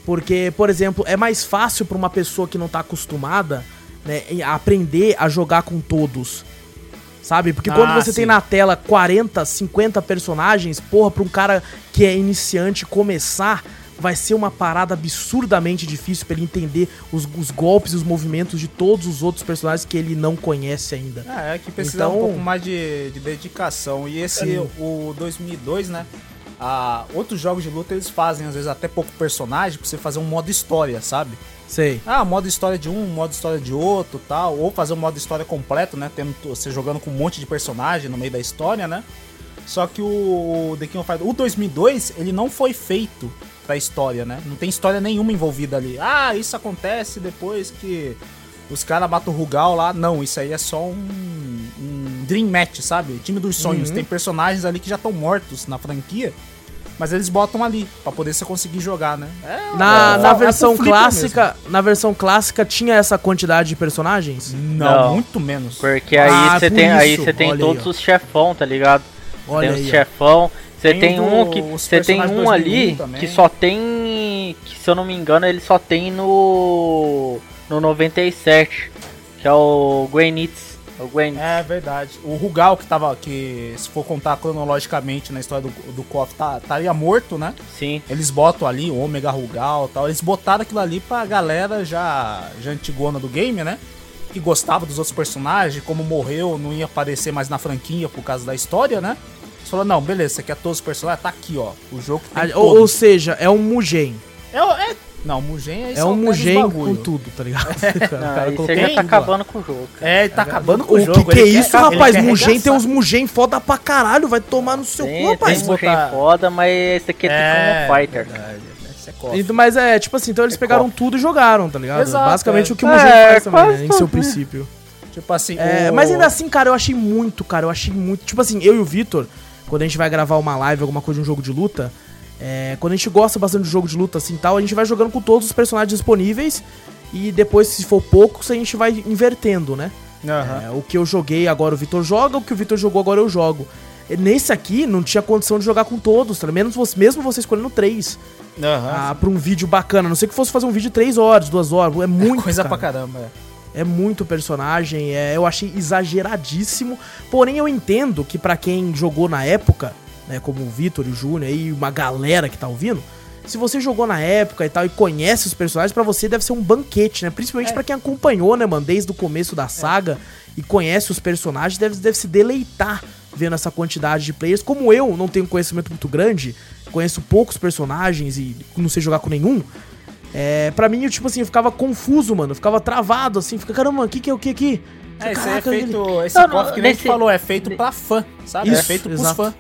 Porque, por exemplo, é mais fácil pra uma pessoa que não tá acostumada, né, aprender a jogar com todos. Sabe? Porque quando Ah, você sim. tem na tela 40, 50 personagens, porra, pra um cara que é iniciante começar, vai ser uma parada absurdamente difícil pra ele entender os, os golpes e os movimentos de todos os outros personagens que ele não conhece ainda. É, é que precisa Então- um pouco mais de, de dedicação. E esse, o 2002, né? ah, outros jogos de luta eles fazem, às vezes, até pouco personagem pra você fazer um modo história, sabe? Sei. Ah, modo história de um, modo história de outro tal. Ou fazer um modo história completo, né? Tendo você jogando com um monte de personagem no meio da história, né? Só que o The King of Fighters, o 2002, ele não foi feito pra história, né? Não tem história nenhuma envolvida ali. Ah, isso acontece depois que os caras matam o Rugal lá. Não, isso aí é só um, um Dream Match, sabe? Time dos sonhos. Uhum. Tem personagens ali que já estão mortos na franquia. Mas eles botam ali, pra poder você conseguir jogar, né? É, Na, é- na é versão pro flipper clássica, na versão clássica tinha essa quantidade de personagens? mesmo. Não, Não. muito menos. Porque Ah, aí você por tem, aí você tem Olha aí, todos ó. os chefão, tá ligado? Olha tem aí. os chefão. Você Tem tem, o um que você tem um 2001 ali também. que só tem, que se eu não me engano, ele só tem no no 97, que é o Gwenitz. O Gwen. É verdade. O Rugal, que tava. que se for contar cronologicamente na história do, do KOF, tá, estaria morto, né? Sim. Eles botam ali o Omega Rugal e tal. Eles botaram aquilo ali pra galera já, já antigona do game, né? Que gostava dos outros personagens, como morreu, não ia aparecer mais na franquia por causa da história, né? Eles falaram, não, beleza, você quer todos os personagens? Tá aqui, ó. O jogo que tem Ah, ou, ou seja, é um Mugen. É, é- não, Mugen É só um Mugen com tudo, tá ligado? O Não, cara já tá lá. acabando com o jogo. cara. É, ele tá acabando com o, O jogo. que, que é quer- isso, ele rapaz? quer Mugen tem uns Mugen foda pra caralho. Vai tomar no seu cu, rapaz. tem botar- Mugen foda, mas esse aqui é, É, tipo um fighter. verdade, esse é. Então, Mas é, tipo assim, então eles É pegaram tudo e jogaram, tá ligado? Exato, Basicamente é. o que o Mugen É, faz também, né, em seu né? princípio. Tipo assim, É, o- mas ainda assim, cara, eu achei muito, cara. Eu achei muito. Tipo assim, eu e o Vitor, quando a gente vai gravar uma live, alguma coisa de um jogo de luta, é, quando a gente gosta bastante de jogo de luta assim e tal, a gente vai jogando com todos os personagens disponíveis. E depois, se for poucos, a gente vai invertendo, né? Aham. É, o que eu joguei agora o Vitor joga, o que o Vitor jogou agora eu jogo. E Nesse aqui não tinha condição de jogar com todos, tá? Menos você, mesmo você escolhendo três. Aham. Ah, pra um vídeo bacana. A não sei que fosse fazer um vídeo de três horas, duas horas. É muito. coisa cara. pra caramba. é. É muito personagem, é, eu achei exageradíssimo. Porém, eu entendo que pra quem jogou na época, né, como o Vitor e o Júnior e uma galera que tá ouvindo, se você jogou na época e tal e conhece os personagens, pra você deve ser um banquete, né? Principalmente É. pra quem acompanhou, né, mano, desde o começo da saga e conhece os personagens, deve, deve se deleitar vendo essa quantidade de players. Como eu não tenho um conhecimento muito grande, conheço poucos personagens e não sei jogar com nenhum, é, pra mim, eu, tipo assim, eu ficava confuso, mano. Eu ficava travado, assim. Fica, caramba, o que que é o que aqui? É, aí é Caraca, ele- feito. Esse Não, não, que nem a gente nesse- falou, é feito pra fã, sabe? é Isso, feito pros exato. fãs.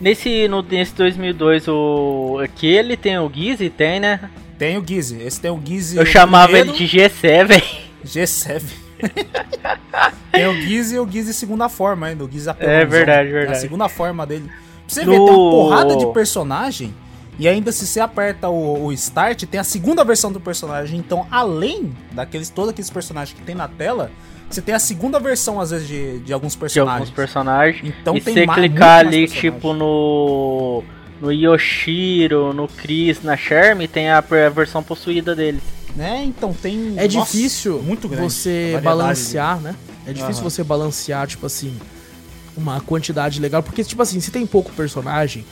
Nesse, no, nesse 2002, o aqui ele tem o Gizzy, tem, né? Tem o Gizzy. Esse tem o Gizzy. Eu o chamava primeiro, ele de G7. G7. tem o Gizzy e o Gizzy segunda forma ainda. O Gizzy. É verdade, É verdade. a segunda forma dele. Pra você No- ver, tem uma porrada de personagem. E ainda se você aperta o, o Start, tem a segunda versão do personagem. Então, além daqueles todos aqueles personagens que tem na tela, você tem a segunda versão, às vezes, de, de alguns de personagens. alguns personagens. Então e tem você mais- clicar muito mais ali, tipo, no. No Yoshiro, no Chris, na Sherm, tem a, a versão possuída deles. Né? Então tem. É nossa, difícil muito grande a você balancear, né? É difícil Aham. você balancear, tipo assim, uma quantidade legal. Porque, tipo assim, se tem pouco personagem,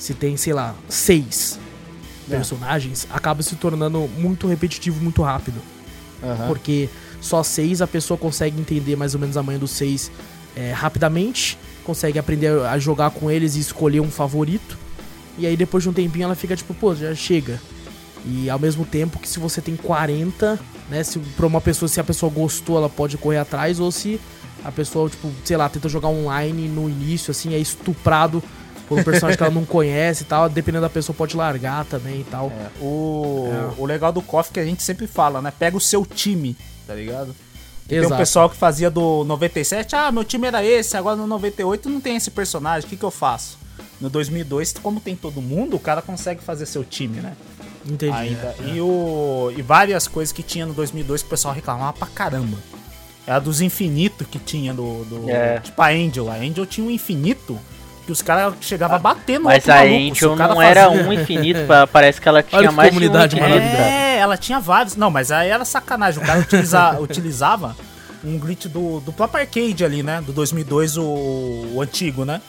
se tem, sei lá, seis É. personagens, acaba se tornando muito repetitivo muito rápido. Aham. Porque só seis a pessoa consegue entender mais ou menos a manha dos seis é, rapidamente, consegue aprender a jogar com eles e escolher um favorito. E aí depois de um tempinho ela fica tipo, pô, já chega. E ao mesmo tempo que se você tem 40, né, se pra uma pessoa, se a pessoa gostou, ela pode correr atrás, ou se a pessoa, tipo, sei lá, tenta jogar online no início, assim, é estuprado por um personagem que ela não conhece e tal, dependendo da pessoa pode largar também e tal. É, o, É. o legal do KOF é que a gente sempre fala, né? Pega o seu time, tá ligado? Tem um pessoal que fazia do 97, ah, meu time era esse, agora no 98 não tem esse personagem, o que, que eu faço? No 2002, como tem todo mundo, o cara consegue fazer seu time, né? Entendi. Ainda. é. E, o, e várias coisas que tinha no 2002 que o pessoal reclamava pra caramba. É a dos infinitos que tinha do. do É. Tipo a Angel. A Angel tinha um infinito que os caras chegavam a bater no Mas outro a maluco. Angel não era um infinito, pa- parece que ela tinha Olha que mais de um comunidade infinito. maravilhosa. É, ela tinha vários. Não, mas aí era sacanagem. O cara utiliza- utilizava um glitch do, do próprio arcade ali, né? Do 2002, o, o antigo, né?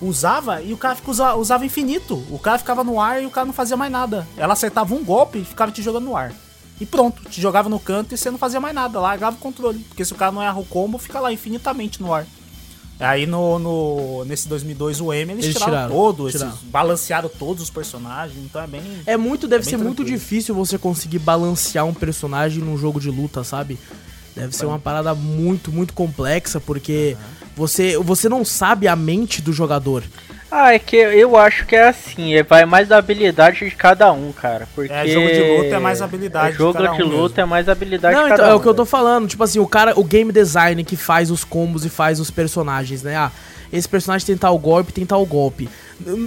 Usava e o cara fica, usa, usava infinito. O cara ficava no ar e o cara não fazia mais nada. Ela acertava um golpe e ficava te jogando no ar. E pronto, te jogava no canto e você não fazia mais nada. Largava o controle. Porque se o cara não erra o combo, fica lá infinitamente no ar. Aí no, no nesse 2002 o M eles, Eles tiraram, tiraram, todo, esses- tiraram. balancearam todos os personagens, então é bem É muito, deve bem ser muito difícil você conseguir balancear um personagem num jogo de luta, sabe? Deve ser uma parada muito, muito complexa, porque você, você não sabe a mente do jogador. Ah, é que eu acho que é assim, é- vai mais da habilidade de cada um, cara. Porque É, jogo de luta é mais habilidade É, de jogo cada um de luta mesmo. é mais habilidade não, de então, cada é um. o que eu tô falando. Tipo assim, o cara, o game design que faz os combos e faz os personagens, né? Ah, esse personagem tem tal golpe, tem tal golpe.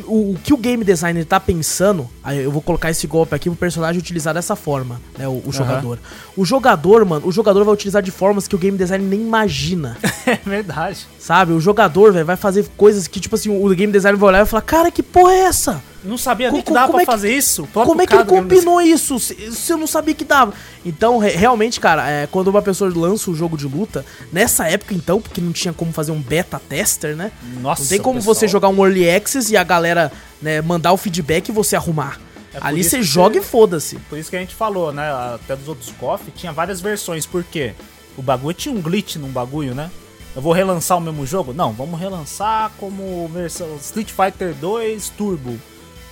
O, o que o game designer tá pensando, aí eu vou colocar esse golpe aqui pro personagem utilizar dessa forma, né? O, o jogador. O jogador, mano, o jogador vai utilizar de formas que o game designer nem imagina. É verdade. Sabe? O jogador, velho, vai fazer coisas que, tipo assim, o game designer vai olhar e falar: Cara, que porra é essa? Não sabia nem Co- que dava como pra é que- fazer isso. Como é que ele combinou isso? Se, se eu não sabia que dava. Então, re- realmente, cara, é, quando uma pessoa lança um jogo de luta, nessa época, então, porque não tinha como fazer um beta tester, né? Nossa, não tem como pessoal. você jogar um early access e a galera né, mandar o feedback e você arrumar. É Ali você joga e foda-se. Por isso que a gente falou, né? Até dos outros KOF tinha várias versões. Por quê? O bagulho tinha um glitch num bagulho, né? Eu vou relançar o mesmo jogo? Não, vamos relançar como versão Street Fighter 2 Turbo.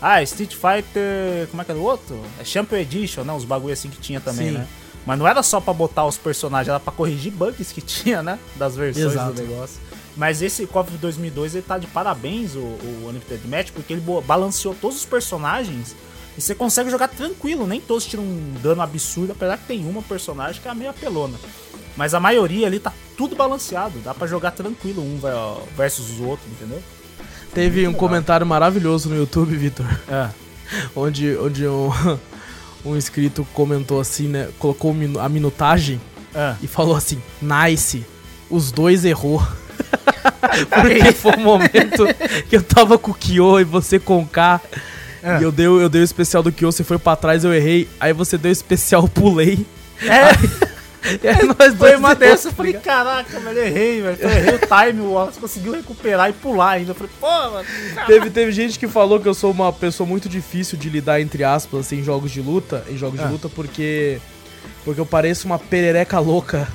Ah, Street Fighter. Como é que era o outro? É Champion Edition, né? Os bagulho assim que tinha também, Sim. né? Mas não era só pra botar os personagens, era pra corrigir bugs que tinha, né? Das versões Exato. do negócio. Mas esse KOF de 2002 ele tá de parabéns, o, o Unlimited Match, porque ele balanceou todos os personagens e você consegue jogar tranquilo. Nem todos tiram um dano absurdo, apesar que tem uma personagem que é a meio apelona. Mas a maioria ali tá tudo balanceado, dá pra jogar tranquilo um ve- versus os outros, entendeu? Teve um legal. comentário maravilhoso no YouTube, Vitor, É. onde, onde um, um inscrito comentou assim, né? Colocou a minutagem É. e falou assim: Nice, os dois errou. Porque foi um momento que eu tava com o Kyo e você com o K. É. E eu dei, o- eu dei o especial do Kyo, você foi pra trás, eu errei. Aí você deu o especial, pulei. É, aí foi dois uma dessas, eu falei, caraca, velho, eu errei, velho. Eu errei o time, o Wallace conseguiu recuperar e pular ainda. Eu falei, pô, mano. Teve, teve gente que falou que eu sou uma pessoa muito difícil de lidar, entre aspas, assim, em jogos de luta. Em jogos Ah. de luta, porque. Porque eu pareço uma perereca louca.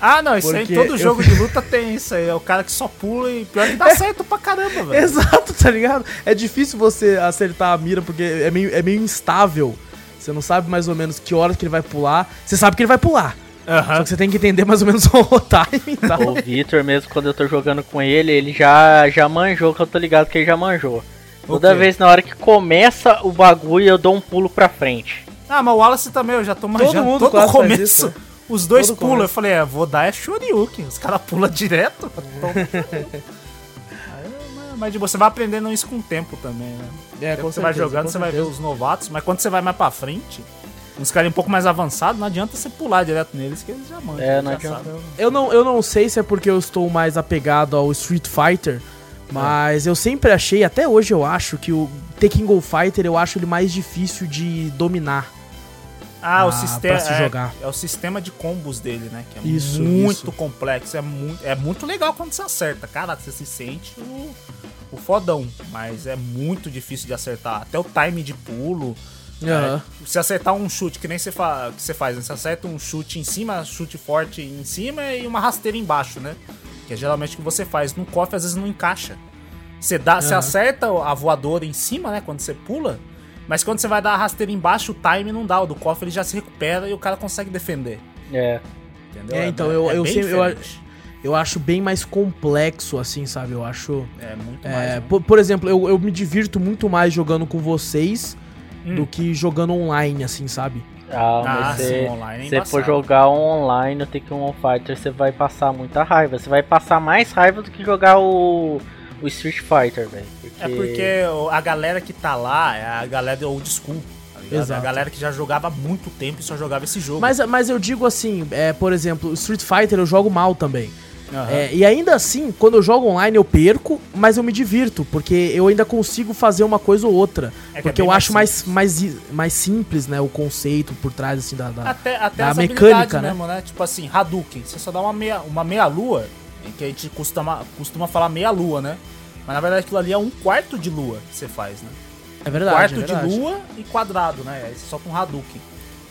Ah, não, isso aí todo eu- jogo de luta tem isso aí. É o cara que só pula e pior que dá certo pra caramba, velho. Exato, tá ligado? É difícil você acertar a mira porque é meio, é meio instável. Você não sabe mais ou menos que horas que ele vai pular. Você sabe que ele vai pular. Só Aham. que você tem que entender mais ou menos o time e tal. O Victor mesmo, quando eu tô jogando com ele, ele já, já manjou, que eu tô ligado que ele já manjou. Toda quê? vez na hora que começa o bagulho, eu dou um pulo pra frente. Ah, mas o Wallace também, eu já tô manjando. mundo Todo, quase faz começo, isso, né? os dois Todo pulam. começo. Eu falei, é, vou dar é Shoryuken. Os caras pulam direto. Aí, mas- mas de boa, você vai aprendendo isso com o tempo também, né? É, Quando você vai jogando, você vai ver os novatos, mas quando você vai mais pra frente, uns caras um pouco mais avançados, não adianta você pular direto neles, que eles já mandam. É, eles não adianta. Eu não, eu não sei se é porque eu estou mais apegado ao Street Fighter, mas eu sempre achei, até hoje eu acho, que o Tekken Go Fighter eu acho ele mais difícil de dominar. Ah, Ah, o sistema é, jogar. é o sistema de combos dele, né? Que é Isso, muito isso. complexo, é muito, é muito legal quando você acerta. Cara, você se sente o, o fodão, mas é muito difícil de acertar. Até o time de pulo. Aham. É, se acertar um chute, que nem você, fa que você faz, né? Você acerta um chute em cima, chute forte em cima e uma rasteira embaixo, né? Que é geralmente o que você faz. No cofre às vezes não encaixa. Você, dá, você Aham. acerta a voadora em cima, né? Quando você pula. Mas quando você vai dar a rasteira embaixo, o time não dá. O do cofre ele já se recupera e o cara consegue defender. É. Entendeu? É, então, eu- eu bem sempre- eu-. Eu acho bem mais complexo, assim, sabe? Eu acho. É muito é, mais. né? por, por exemplo, eu, eu me divirto muito mais jogando com vocês Hum. do que jogando online, assim, sabe? Ah, Ah, mas sim, você, online é você for jogar online no Tekken One Fighter, você vai passar muita raiva. Você vai passar mais raiva do que jogar o, o Street Fighter, velho. É porque a galera que tá lá é a galera old school. Tá? É a Exato. galera que já jogava há muito tempo e só jogava esse jogo. Mas, mas eu digo assim, é, por exemplo, o Street Fighter eu jogo mal também. Aham. É, e ainda assim, quando eu jogo online, eu perco, mas eu me divirto, porque eu ainda consigo fazer uma coisa ou outra. É é porque bem eu mais acho mais, mais, mais simples, né, o conceito por trás, assim, da... da- Até, até da mecânica, né? mesmo, né? Tipo assim, Hadouken. Você só dá uma meia, uma meia lua, que a gente costuma, costuma falar meia lua, né? Mas na verdade aquilo ali é um quarto de lua que você faz, né? É verdade, quarto é verdade. de lua e quadrado, né? Você solta um Hadouken.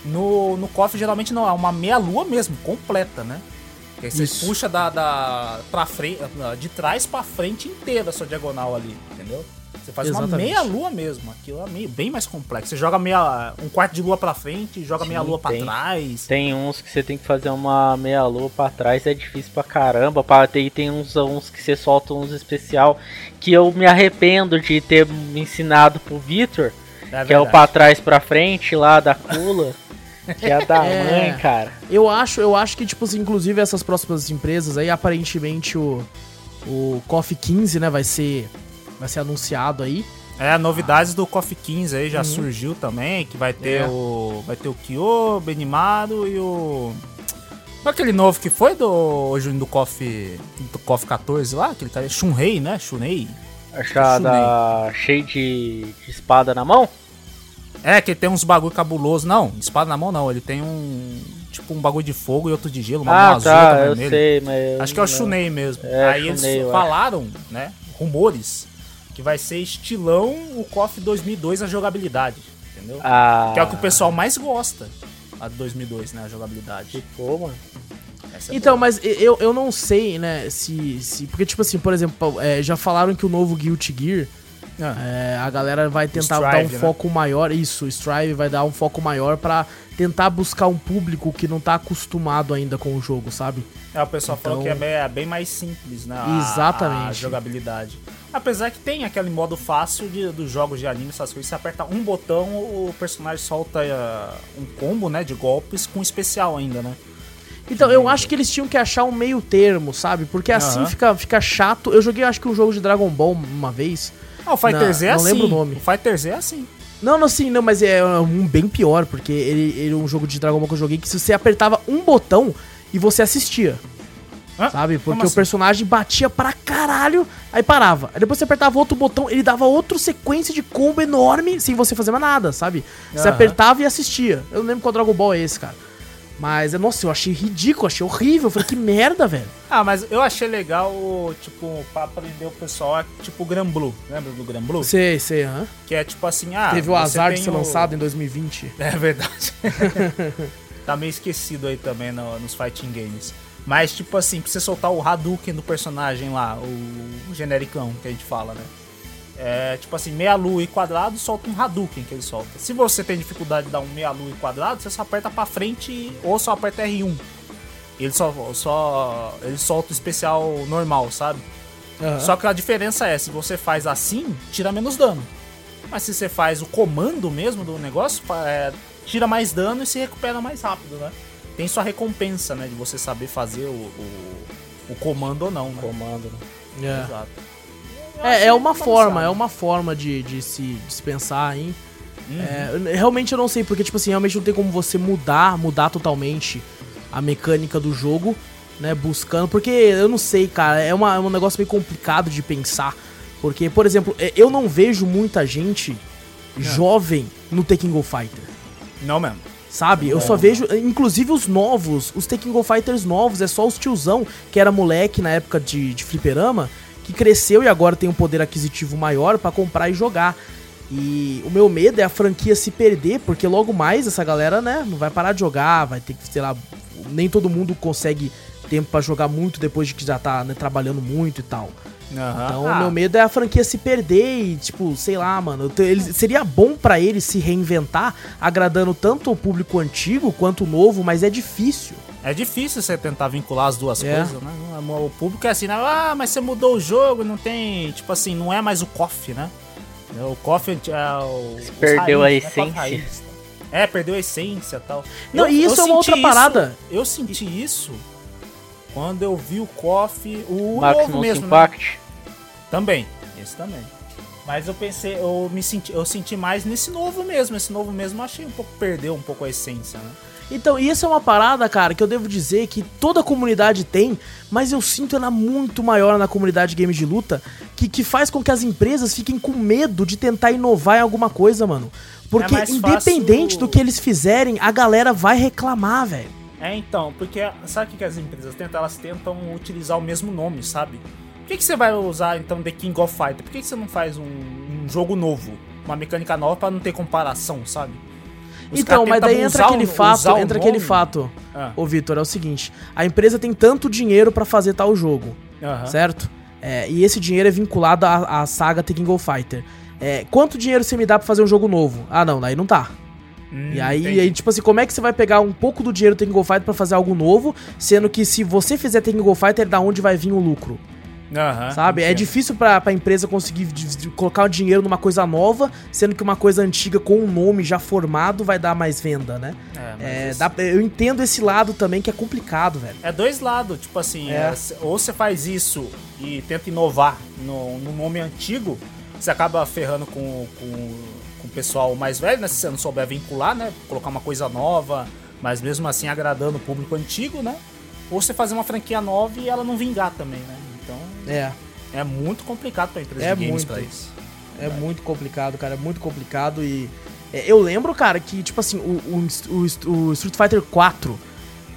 No, no KOF geralmente não, é uma meia lua mesmo, completa, né? Aí você Isso. puxa da, da pra frente, de trás pra frente inteira a sua diagonal ali, entendeu? Você faz uma Exatamente. meia lua mesmo, aquilo é meio, bem mais complexo. Você joga meia, um quarto de lua pra frente, joga meia lua pra tem. trás. Tem uns que você tem que fazer uma meia lua pra trás, é difícil pra caramba. Pra, tem, tem uns, uns que você solta uns especial que eu me arrependo de ter me ensinado pro Victor, É que é o pra trás pra frente lá da Kula. que é da É. mãe, cara. Eu acho, eu acho que, tipo assim, inclusive essas próximas empresas aí, aparentemente o, o KOF 15, né, vai ser, vai ser anunciado aí. É, novidades do KOF 15 aí já surgiu também, que vai ter É. o. Vai ter o Kyo, o Benimado e o. Aquele novo que foi do Júnior do KOF. Do KOF 14 lá? Aquele cara. Shunrei, né? Shunrei. Achada cheio de, de espada na mão? É, que ele tem uns bagulho cabuloso. Não, espada na mão não. Ele tem um. Tipo um bagulho de fogo e outro de gelo, uma mão ah, azul, tá, outra eu vermelha. sei, mas. Acho que é o Shunei mesmo. É, Aí Shunei, eles falaram, né? Rumores que vai ser estilão o KOF 2002 a jogabilidade, entendeu? Ah, Que é o que o pessoal mais gosta. A de 2002, né? A jogabilidade. Pô, mano. É Então, boa. mas eu, eu não sei, né, se, se... Porque, tipo assim, por exemplo, é, já falaram que o novo Guilty Gear, Ah, é, a galera vai tentar Strive, dar um né? foco maior... Isso, o Strive vai dar um foco maior pra tentar buscar um público que não tá acostumado ainda com o jogo, sabe? É, o pessoal falou que então- é bem, é bem mais simples, né? Exatamente. A jogabilidade. Apesar que tem aquele modo fácil de, dos jogos de anime, essas coisas. Você aperta um botão, o personagem solta ah, um combo, né? De golpes com especial ainda, né? Então, eu acho que eles tinham que achar um meio termo, sabe? Porque assim Aham. fica, fica chato. Eu joguei, acho que um jogo de Dragon Ball uma vez. Ah, o Fighter Não, Z é não assim. lembro o nome. O Fighter Z é assim. Não, não, sim, não, mas é um bem pior, porque ele, ele é um jogo de Dragon Ball que eu joguei que se você apertava um botão e você assistia. Hã? Sabe? Porque o assim? personagem batia pra caralho, aí parava. Aí depois você apertava outro botão, ele dava outra sequência de combo enorme sem você fazer mais nada, sabe? Você Aham. apertava e assistia. Eu não lembro qual Dragon Ball é esse, cara. Mas, nossa, eu achei ridículo, achei horrível. Eu falei, que merda, velho. Ah, mas eu achei legal, o, tipo, pra aprender o pessoal, tipo o Gran Blue. Lembra do Gran Blue? Sei, sei, aham. Que é tipo assim, ah. Teve o azar de ser o- lançado em 2020. É verdade. tá meio esquecido aí também no- nos fighting games. Mas, tipo assim, pra você soltar o Hadouken do personagem lá, o, o genericão que a gente fala, né? É tipo assim, meia lua e quadrado, solta um Hadouken que ele solta. Se você tem dificuldade de dar um meia lua e quadrado, você só aperta pra frente ou só aperta R1. Ele só, só ele solta o especial normal, sabe? Aham. Só que a diferença é, se você faz assim, tira menos dano. Mas se você faz o comando mesmo do negócio, é, tira mais dano e se recupera mais rápido, né? Tem sua recompensa, né? De você saber fazer o, o, o comando ou não, né? Comando, né? É. Exato. É, é uma forma, é uma forma de, de se dispensar, hein? É, eu- realmente eu não sei, porque, tipo assim, realmente não tem como você mudar, mudar totalmente a mecânica do jogo, né? Buscando. Porque eu não sei, cara, é, uma, é um negócio meio complicado de pensar. Porque, por exemplo, é, eu não vejo muita gente jovem no Tekken Go Fighter. Não mesmo. Sabe? Eu só vejo, inclusive os novos, os Tekken Go Fighters novos, é só os tiozão, que era moleque na época de, de fliperama, que cresceu e agora tem um poder aquisitivo maior pra comprar e jogar. E o meu medo é a franquia se perder, porque logo mais essa galera, né, não vai parar de jogar, vai ter que, sei lá, nem todo mundo consegue tempo pra jogar muito depois de que já tá né, trabalhando muito e tal. Então, Ah, o meu medo é a franquia se perder e, tipo, sei lá, mano. eu ele- seria bom pra ele se reinventar, agradando tanto o público antigo quanto o novo, mas é difícil. É difícil você tentar vincular as duas É. coisas, né? O público é assim, né? Ah, mas você mudou o jogo, não tem. Tipo assim, não é mais o KOF, né? O KOF é o. perdeu a raiz, né? KOF essência. raiz. É, perdeu a essência e tal. Não, e isso é uma outra senti parada. isso- eu senti isso quando eu vi o KOF, o novo Maximus mesmo, né? Impact. Também, esse também. Mas eu pensei, eu me senti, eu senti mais nesse novo mesmo. Esse novo mesmo eu achei um pouco perdeu um pouco a essência, né? Então, e essa é uma parada, cara, que eu devo dizer que toda comunidade tem, mas eu sinto ela muito maior na comunidade de games de luta, que, que faz com que as empresas fiquem com medo de tentar inovar em alguma coisa, mano. Porque É independente fácil- do que eles fizerem, a galera vai reclamar, velho. É, então, porque sabe o que as empresas tentam? Elas tentam utilizar o mesmo nome, sabe? Por que, que você vai usar, então, The King of Fighter? Por que, que você não faz um, um jogo novo? Uma mecânica nova pra não ter comparação, sabe? Os então, mas daí entra aquele o- fato, entra aquele fato, Ah. ô Vitor, é o seguinte, a empresa tem tanto dinheiro pra fazer tal jogo, Aham. certo? É, e esse dinheiro é vinculado à, à saga The King of Fighter. É, quanto dinheiro você me dá pra fazer um jogo novo? Ah, não, daí não tá. Hum, E aí, entendi. aí, tipo assim, como é que você vai pegar um pouco do dinheiro do Tekken Go Fighter pra fazer algo novo, sendo que se você fizer Tekken Go Fighter, da onde vai vir o lucro, sabe? É entendo. difícil pra, pra empresa conseguir colocar o dinheiro numa coisa nova, sendo que uma coisa antiga com um nome já formado vai dar mais venda, né? É, É, isso- dá- eu entendo esse lado também que é complicado, velho. É dois lados, tipo assim, É. é, ou você faz isso e tenta inovar no, no nome antigo, você acaba ferrando com, com, pessoal mais velho, né? Se você não souber vincular, né? Colocar uma coisa nova, mas mesmo assim agradando o público antigo, né? Ou você fazer uma franquia nova e ela não vingar também, né? Então É. é muito complicado pra empresa É de games muito. pra isso. É muito complicado, cara. É muito complicado e. é, eu lembro, cara, que, tipo assim, o, o, o- o Street Fighter 4,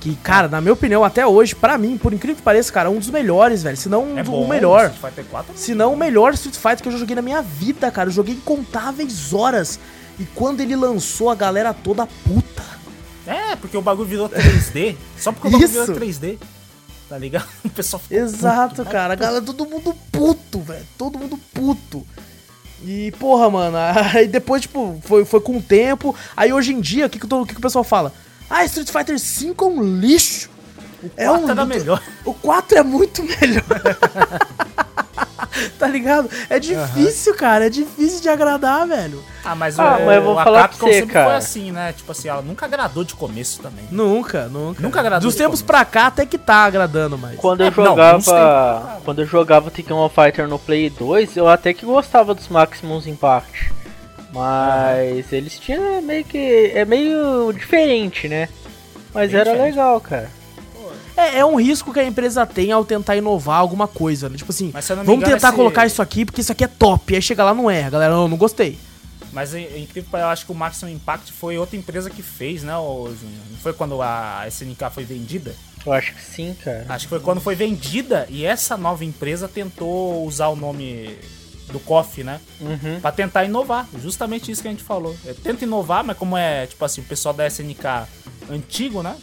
que, cara, na minha opinião, até hoje, pra mim, por incrível que pareça, cara, é um dos melhores, velho. Se não É bom, o melhor. Street Fighter 4 Se não o melhor Street Fighter que eu já joguei na minha vida, cara. Eu joguei incontáveis horas. E quando ele lançou, a galera toda puta. É, porque o bagulho virou 3D. Só porque o bagulho Isso. virou 3D. Tá ligado? O pessoal ficou Exato, puto, né? cara. A galera, todo mundo puto, velho. Todo mundo puto. E, porra, mano, aí depois, tipo, foi, foi com o tempo. Aí hoje em dia, o que que o pessoal fala? Ah, Street Fighter V é um lixo. É quatro um era melhor. O 4 é muito melhor. tá ligado? É difícil, cara. É difícil de agradar, velho. Ah, mas, Ah, o, mas eu vou a falar pra Capcom você, sempre cara. foi assim, né? Tipo assim, ela nunca agradou de começo também. Nunca, nunca. Nunca agradou Dos tempos começo. pra cá até que tá agradando mais. Quando É, eu não, jogava. tempos- quando eu jogava Tekken of Fighter no Play 2, eu até que gostava dos Maximus Impact. Mas eles tinham meio que. É meio diferente, né? Mas Bem era diferente. legal, cara. É, é um risco que a empresa tem ao tentar inovar alguma coisa, né? Tipo assim, vamos engano, tentar esse- colocar isso aqui porque isso aqui é top. Aí chega lá, não é. Galera, não, não gostei. Mas é, é incrível, eu acho que o Maximum Impact foi outra empresa que fez, né? Não foi quando a SNK foi vendida? Eu acho que sim, cara. Acho que foi quando foi vendida e essa nova empresa tentou usar o nome do KOF, né? Uhum. Pra tentar inovar. Justamente isso que a gente falou. É, tenta inovar, mas como é, tipo assim, o pessoal da SNK antigo, né?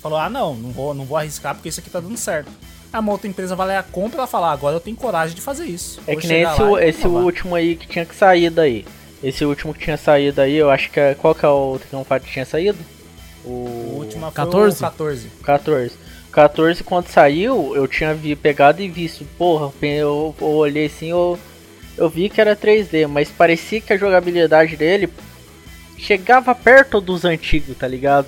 Falou, ah não, não vou, não vou arriscar porque isso aqui tá dando certo. Uma outra empresa vai lá e a compra e ela fala, ah, agora eu tenho coragem de fazer isso. É Vou que nem esse, esse inovar." último aí que tinha que sair daí. Esse último que tinha saído aí, eu acho que é. Qual que é o Fighter que tinha saído? O O último foi 14? o 14. 14. 14 quando saiu, eu tinha vi, pegado e visto. Porra, eu, eu olhei assim, eu, eu vi que era 3D, mas parecia que a jogabilidade dele chegava perto dos antigos, tá ligado?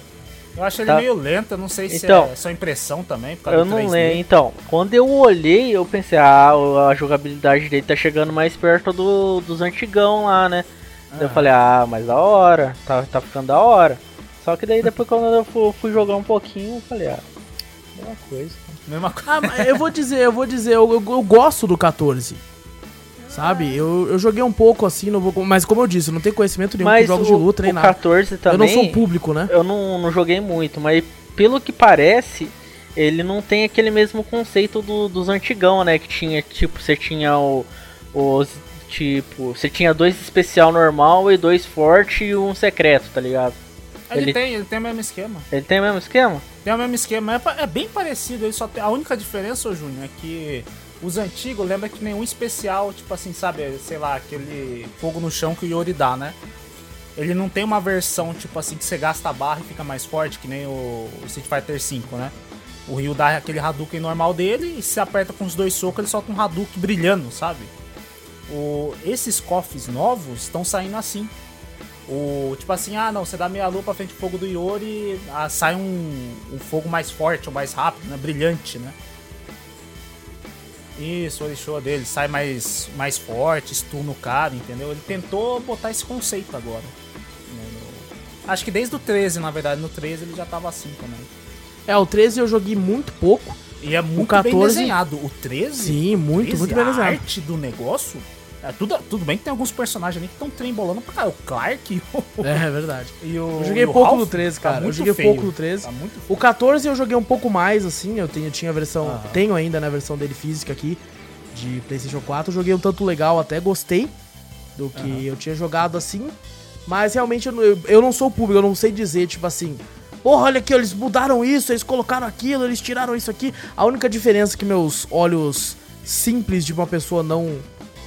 Eu acho ele Tá. meio lento, eu não sei se Então, é só impressão também, Eu não 3D. lembro. Então, quando eu olhei, eu pensei, ah, a jogabilidade dele tá chegando mais perto do, dos antigão lá, né? Daí Eu Ah. falei, ah, mas da hora, tá, tá ficando da hora. Só que daí depois quando eu fu- fui, jogar um pouquinho, eu falei, ah, mesma coisa. Mesma coisa. Ah, mas eu vou dizer, eu vou dizer, eu, eu- eu gosto do 14. Sabe? Eu, eu joguei um pouco assim, não vou, mas como eu disse, eu não tenho conhecimento nenhum Mas com jogos o, de luta nem o nada. 14 Eu também, não sou público, né? eu não, não joguei muito, mas pelo que parece, ele não tem aquele mesmo conceito do- dos antigão, né? Que tinha, tipo, você tinha o, os. Tipo, você tinha dois especial normal e dois forte e um secreto, tá ligado? Ele, Ele- tem, ele tem o mesmo esquema. Ele tem o mesmo esquema? Tem o mesmo esquema, é, é bem parecido. Ele só tem, a única diferença, ô Júnior, é que os antigos lembra que nenhum especial, tipo assim, sabe, sei lá, aquele fogo no chão que o Yori dá, né? Ele não tem uma versão, tipo assim, que você gasta a barra e fica mais forte, que nem o, o Street Fighter V, né? O Ryu dá aquele Hadouken normal dele e se aperta com os dois socos, ele solta um Hadouken brilhando, sabe? O, esses cofres novos estão saindo assim. O, tipo assim, ah não, você dá meia lua pra frente do fogo do Yori, ah, sai um, um fogo mais forte ou mais rápido, né? Brilhante, né? Isso, o Orixoa dele sai mais, mais forte, stun no cara, entendeu? Ele tentou botar esse conceito agora. Acho que desde o 13, na verdade. No 13 ele já tava assim também. É, o 13 eu joguei muito pouco. E é muito 14 bem desenhado. O 13? Sim, muito, 13, muito bem a desenhado. arte do negócio... É, tudo, tudo bem que tem alguns personagens ali que estão trembolando pra caralho. O Clark e o... É, é verdade. E o Eu joguei e o pouco Ralph no 13, tá cara. eu muito joguei feio. pouco no 13. Tá muito feio. O 14 eu joguei um pouco mais, assim. Eu tenho, tinha a versão. Aham. Tenho ainda na versão dele física aqui, de PlayStation 4. Eu joguei um tanto legal, até gostei do que Aham. eu tinha jogado assim. Mas realmente eu, não- eu, eu não sou público, eu não sei dizer, tipo assim. Porra, olha aqui, eles mudaram isso, eles colocaram aquilo, eles tiraram isso aqui. A única diferença que meus olhos simples de uma pessoa não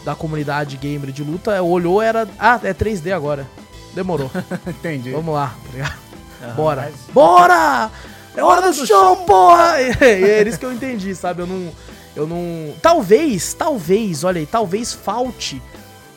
da comunidade gamer de luta é, olhou era. Ah, é 3D agora. Demorou. Entendi. Vamos lá, tá ligado? Aham, Bora. mas- Bora! É hora do show, porra! E é isso que eu entendi, sabe? Eu não. Eu não. Talvez, talvez, olha aí, talvez falte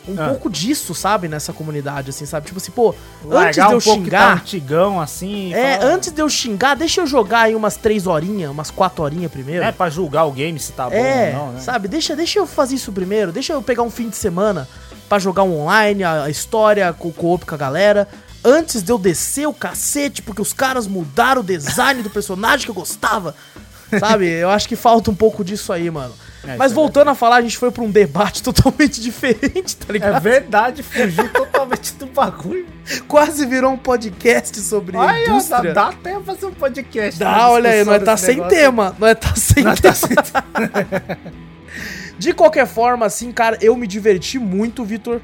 um Ah. pouco disso, sabe? Nessa comunidade, assim, sabe? Tipo assim, pô, antes Largar de eu um tá xingar. antigão, assim. É, antes de eu xingar, deixa eu jogar aí umas três horinhas, umas quatro horinhas primeiro. É, pra julgar o game se tá bom É, ou não, né? sabe? Deixa, deixa eu fazer isso primeiro. Deixa eu pegar um fim de semana pra jogar um online, a, a história co-op com a galera. Antes de eu descer o cacete, porque os caras mudaram o design do personagem que eu gostava. Sabe? Eu acho que falta um pouco disso aí, mano. É, Mas é voltando a falar, a gente foi pra um debate totalmente diferente, tá ligado? É verdade, fugiu totalmente do bagulho. Quase virou um podcast sobre Ai, ó, dá, indústria. dá até fazer um podcast. Dá, olha aí, nós tá desse sem negócio. tema. Nós tá sem Nós tema. tá sem De qualquer forma, assim, cara, eu me diverti muito, Vitor.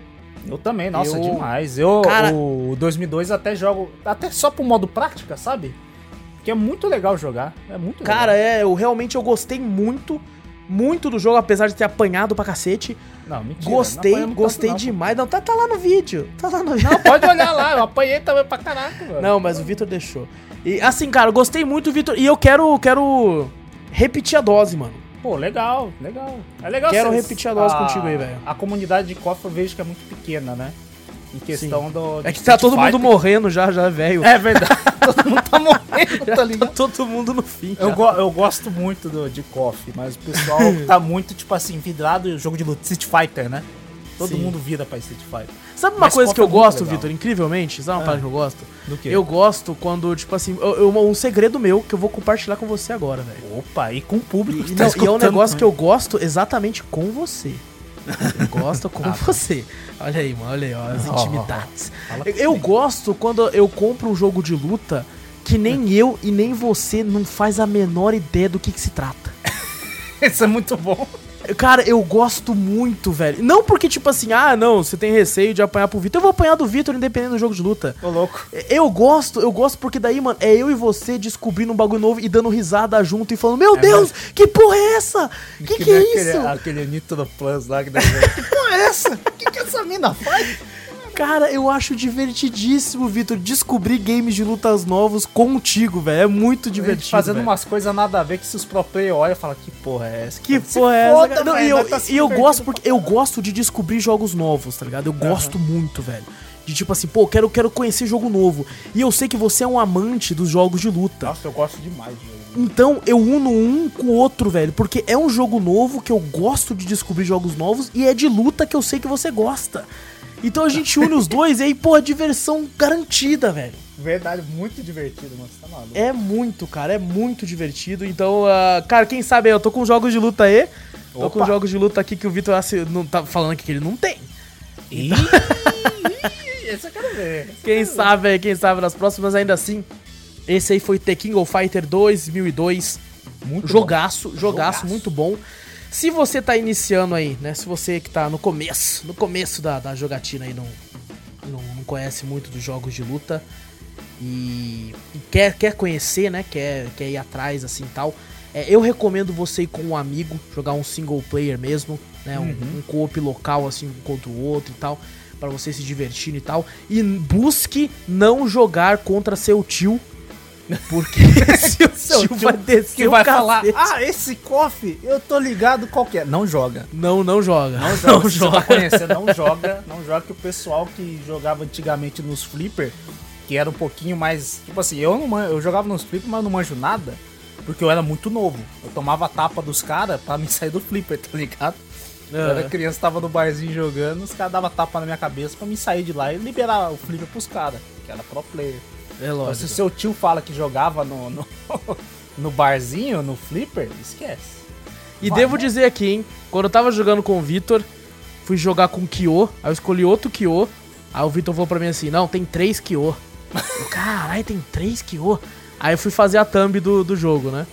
Eu também, nossa, Eu- demais. Eu, Cara- o 2002 até jogo, até só pro modo prática, sabe? Que é muito legal jogar. É muito Cara, legal. é, eu realmente eu gostei muito, muito do jogo, apesar de ter apanhado pra cacete. Não, mentira. gostei, não gostei tanto, demais. Não, tá, tá lá no vídeo. Tá lá no vídeo. Não, pode olhar lá, eu apanhei também pra caraca, mano. Não, mas o Vitor deixou. E assim, cara, gostei muito, Vitor. E eu quero, quero repetir a dose, mano. Pô, legal, legal. É legal Quero vocês- repetir a dose contigo aí, velho. A comunidade de KOF eu vejo que é muito pequena, né? Em questão do. É que tá todo mundo Fighter. morrendo já, já, velho. É verdade, todo mundo tá morrendo, tá tá ligado? todo mundo no fim. Eu, go- eu gosto muito do, de KOF, mas o pessoal tá muito, tipo assim, vidrado em jogo de luta. Street Fighter, né? Todo Sim. mundo vira pra Street Fighter. Sabe uma Mas coisa que eu é gosto. Vitor, incrivelmente? Sabe uma parada que eu gosto? Do quê? Eu gosto quando, tipo assim, eu- eu- um segredo meu que eu vou compartilhar com você agora, velho. Opa, e com o público E, que tá não, e é um negócio que eu gosto exatamente com você. Eu gosto com você. Olha aí, mano, olha aí, ó, as intimidades. Fala Eu, eu gosto quando eu compro um jogo de luta que nem eu e nem você não faz a menor ideia do que, que se trata. Isso é muito bom. Cara, eu gosto muito, velho. Não porque, tipo assim, ah, não, você tem receio de apanhar pro Vitor. Eu vou apanhar do Vitor independente do jogo de luta. Ô, louco. Eu gosto, eu gosto porque daí, mano, é eu e você descobrindo um bagulho novo e dando risada junto e falando, meu Deus, que porra é essa? Que que, nem é aquele, isso? Aquele Nitro Plus lá que deve Que porra é essa? O que, que essa mina faz? Cara, eu acho divertidíssimo, Vitor, descobrir games de lutas novos contigo, velho. É muito divertido. Fazendo velho. umas coisas nada a ver que se os pro player olham e falam, que porra é essa? Que porra é essa? foda? Não, velho, e eu, tá e eu gosto porque eu gosto de descobrir jogos novos, tá ligado? Eu gosto muito, velho. De tipo assim, pô, quero, quero conhecer jogo novo. E eu sei que você é um amante dos jogos de luta. Nossa, eu gosto demais de jogo. Então eu uno um com o outro, velho. Porque é um jogo novo que eu gosto de descobrir jogos novos e é de luta que eu sei que você gosta. Então a gente une os dois e aí, pô, diversão garantida, velho. Verdade, muito divertido, mano. Você tá maluco. É muito, cara, é muito divertido. Então, ah, cara, quem sabe aí, eu tô com jogos de luta aí. Tô Opa. com jogos de luta aqui que o Vitor não tá falando aqui que ele não tem. Ih, esse eu quero ver. Quem sabe aí, quem sabe nas próximas ainda assim. Esse aí foi The King of Fighter 2002. Muito jogaço, jogaço, Jogaço. muito bom. Se você tá iniciando aí, né? Se você que tá no começo, no começo da, da jogatina aí, não, não, não conhece muito dos jogos de luta e, e quer, quer conhecer, né? Quer, quer ir atrás assim e tal. É, eu recomendo você ir com um amigo, jogar um single player mesmo, né? Um, Uhum. um co-op local, assim, um contra o outro e tal. Pra você se divertindo e tal. E busque não jogar contra seu tio. Porque tio, tio vai descer Que o vai falar, ah, esse coffee, eu tô ligado qual que é. Não joga. Não, não joga. Não joga. Se você tá conhecendo, não joga. Não joga que o pessoal que jogava antigamente nos flipper, que era um pouquinho mais. Tipo assim, eu não eu jogava nos flipper, mas não manjo nada. Porque eu era muito novo. Eu tomava a tapa dos caras pra me sair do flipper, tá ligado? Eu era criança, tava no barzinho jogando, os caras davam tapa na minha cabeça pra me sair de lá e liberar o flipper pros caras, que era pro player. É Então, lógico. se o seu tio fala que jogava no, no, no barzinho, no flipper, esquece. E Vai, devo né? dizer aqui, hein? Quando eu tava jogando com o Vitor, fui jogar com o Kyo, aí eu escolhi outro Kyo. Aí o Vitor falou pra mim assim: Não, tem três Kyo. Caralho, tem três Kyo. Aí eu fui fazer a thumb do, do jogo, né?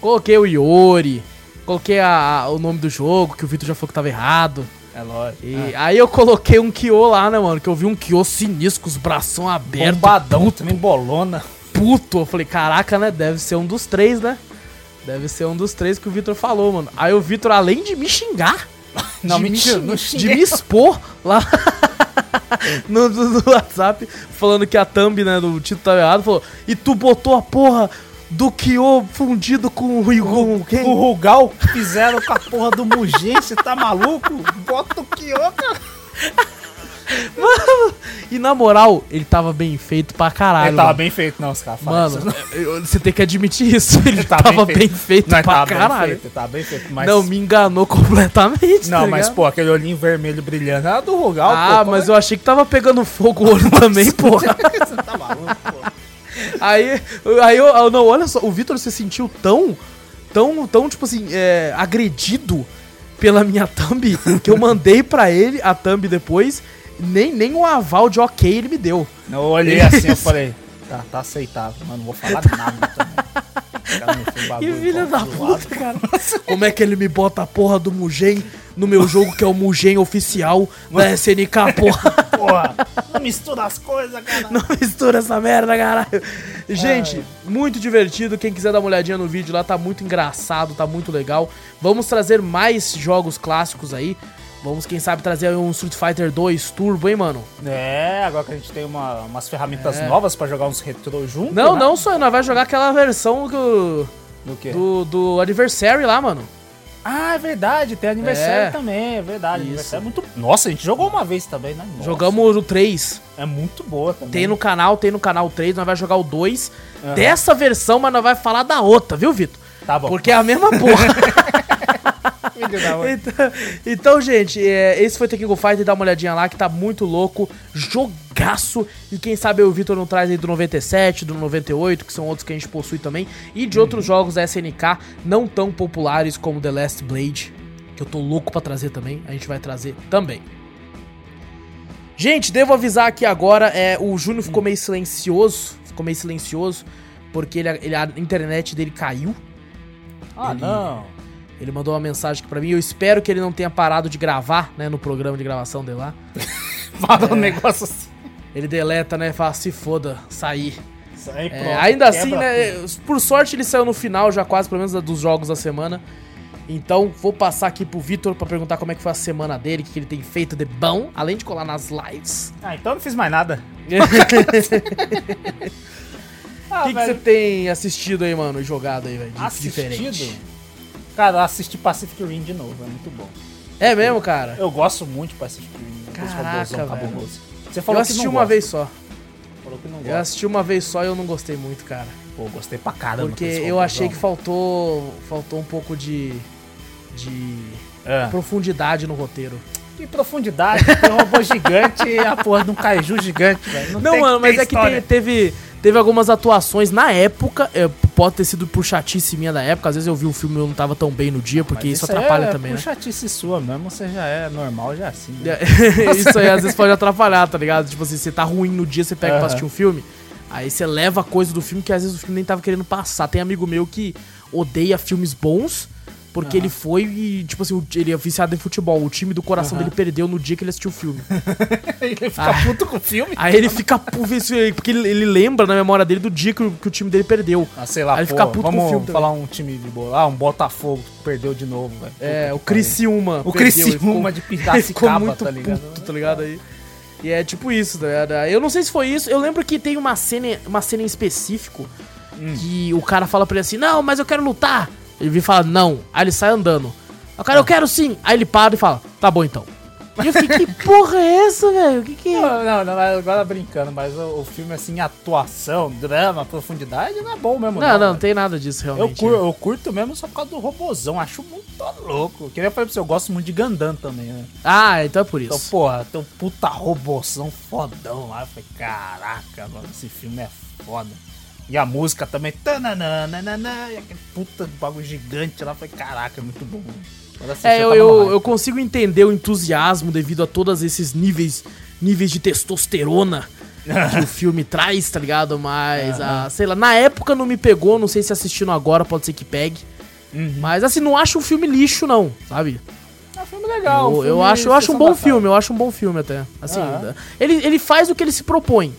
Coloquei o Iori, coloquei a- a- o nome do jogo, que o Vitor já falou que tava errado. É lógico. E aí eu coloquei um Kyo lá, né, mano? Que eu vi um Kyo sinistro, com os bração abertos, Bombadão, também bolona. puto. Eu falei, caraca, né? Deve ser um dos três, né? Deve ser um dos três que o Vitor falou, mano. Aí o Vitor, além de me xingar, Não, de me xing- de me expor lá no, no- no WhatsApp, falando que a thumb, né, do título tava errado, falou, e tu botou a porra do Kyo fundido com o Rigon, quem? O Rugal que fizeram com a porra do Mugen, você tá maluco? Bota o Kyo, cara. E na moral, ele tava bem feito pra caralho. Ele tava mano. bem feito, não, os caras falam Mano, você tem que admitir isso. Ele Tá tava bem feito, Não, ele pra tava bem caralho. feito, tava bem feito. Mas... Não, me enganou completamente. Não, tá mas pô, aquele olhinho vermelho brilhando era do Rugal, Ah, pô. mas eu achei que tava pegando fogo o olho também, porra. Você tá maluco, pô. Aí, aí eu, eu- não, olha só, o Vitor se sentiu tão, tão, tão, tipo assim, é, agredido pela minha thumb que eu mandei pra ele a thumb depois. Nem, nem um aval de ok ele me deu. Eu olhei assim, eu falei, tá, tá aceitável, mano, não vou falar nada também. Que filha pô, da puta, cara. Como é que ele me bota a porra do Mugen no meu jogo que é o Mugen oficial da SNK, porra? Porra, não mistura as coisas, cara. Não mistura essa merda, caralho. Gente, muito divertido. Quem quiser dar uma olhadinha no vídeo lá, tá muito engraçado, tá muito legal. Vamos trazer mais jogos clássicos aí. Vamos, quem sabe, trazer um Street Fighter 2 Turbo, hein, mano? É, agora que a gente tem uma- umas ferramentas É. novas pra jogar uns retrô junto, Não, né? não só, nós vai jogar aquela versão do, Do quê? do, do Anniversary lá, mano. Ah, é verdade, tem aniversário É. também, é verdade. Isso. Aniversário é muito... Nossa, a gente jogou uma vez também, né? Nossa, Jogamos o 3. É muito boa também. Tem no canal, tem no canal 3, nós vai jogar o 2 Aham. dessa versão, mas nós vai falar da outra, viu, Vitor? Tá bom. Porque é a mesma porra. Então, então, gente, é, esse foi Tekken Go Fighter, dá uma olhadinha lá que tá muito louco, jogaço. E quem sabe o Vitor não traz aí do 97, do 98, que são outros que a gente possui também, e de outros jogos da SNK não tão populares como The Last Blade, que eu tô louco pra trazer também, a gente vai trazer também. Gente, devo avisar aqui agora, é, o Júnior ficou meio silencioso, ficou meio silencioso, porque ele, ele- a internet dele caiu. Ah, Ele- não. Ele mandou uma mensagem aqui pra mim. Eu espero que ele não tenha parado de gravar, né? No programa de gravação dele lá. Fala um negócio assim. Ele deleta, né? Fala, se foda, sair. Aí, É, pronto, ainda quebra assim, né? Por sorte, ele saiu no final já quase, pelo menos dos jogos da semana. Então, vou passar aqui pro Vitor pra perguntar como é que foi a semana dele, o que ele tem feito de bom, além de colar nas lives. Ah, então eu não fiz mais nada. O Ah, que, que você tem assistido aí, mano, e jogado aí, velho? assistido? Diferente. Cara, eu assisti Pacific Rim de novo, é muito bom. É mesmo, cara? Eu gosto muito de Pacific Rim. Caraca, velho. Você Eu falou assisti que não uma gosta. vez só. Falou que não Eu gosta. assisti uma vez só e eu não gostei muito, cara. Pô, gostei pra caramba. Porque eu achei que faltou faltou um pouco de de É. profundidade no roteiro. Que profundidade, tem um robô gigante e a porra de um kaiju gigante, velho. Não, tem mano, mas é que tem- teve teve algumas atuações na época, é, pode ter sido por chatice minha da época, às vezes eu vi o filme e eu não tava tão bem no dia, porque isso aí atrapalha é também, né? por chatice sua mesmo, você já é normal, já é assim. né? isso aí às vezes pode atrapalhar, tá ligado? Tipo assim, você tá ruim no dia, você pega pra Aham. assistir um filme, aí você leva coisa do filme que às vezes o filme nem tava querendo passar. Tem amigo meu que odeia filmes bons, porque ele foi e, tipo assim, ele é viciado em futebol. O time do coração Aham. dele perdeu no dia que ele assistiu o filme. Ele fica Ah. puto com o filme. Aí ele fica pu- vê- porque ele, ele lembra na memória dele do dia que o, que o time dele perdeu. Ah, sei lá, Aí ele pô, fica puto com o vamos filme falar um time de bola. Ah, um Botafogo perdeu de novo, velho. É, o. Criciúma. O perdeu, Criciúma de Piracicaba, tá ligado? puto, tá ligado aí? E é tipo isso, tá ligado? Eu não sei se foi isso. Eu lembro que tem uma cena, uma cena em específico Hum. que o cara fala pra ele assim: Não, mas eu quero lutar. Ele vem e fala: Não. Aí ele sai andando. Aí O Ah. cara, eu quero sim. Aí ele para e fala: Tá bom então. E eu fiquei, que porra é essa, velho? O que que é? Não, não, não, agora brincando, mas o, o filme, assim, atuação, drama, profundidade, não é bom mesmo. Não, não, não velho. tem nada disso Eu, realmente. cur, eu curto mesmo só por causa do robozão, acho muito louco. Que nem eu falei pra você, eu gosto muito de Gundam também, né? Ah, então é por Então, isso. porra, tem um puta robozão fodão lá. Eu falei, caraca, mano, esse filme é foda. E a música também, tananana, e aquele puta bagulho gigante lá. Eu falei, caraca, é muito bom. É, eu, eu, eu consigo entender o entusiasmo devido a todos esses níveis, níveis de testosterona que o filme traz, tá ligado? Mas, ah, sei lá, na época não me pegou, não sei se assistindo agora pode ser que pegue. Uhum. Mas assim, não acho um filme lixo, não, sabe? É um filme legal. um eu, eu filme acho, eu acho um bom filme, eu acho um bom filme até. Assim, ele, ele faz o que ele se propõe.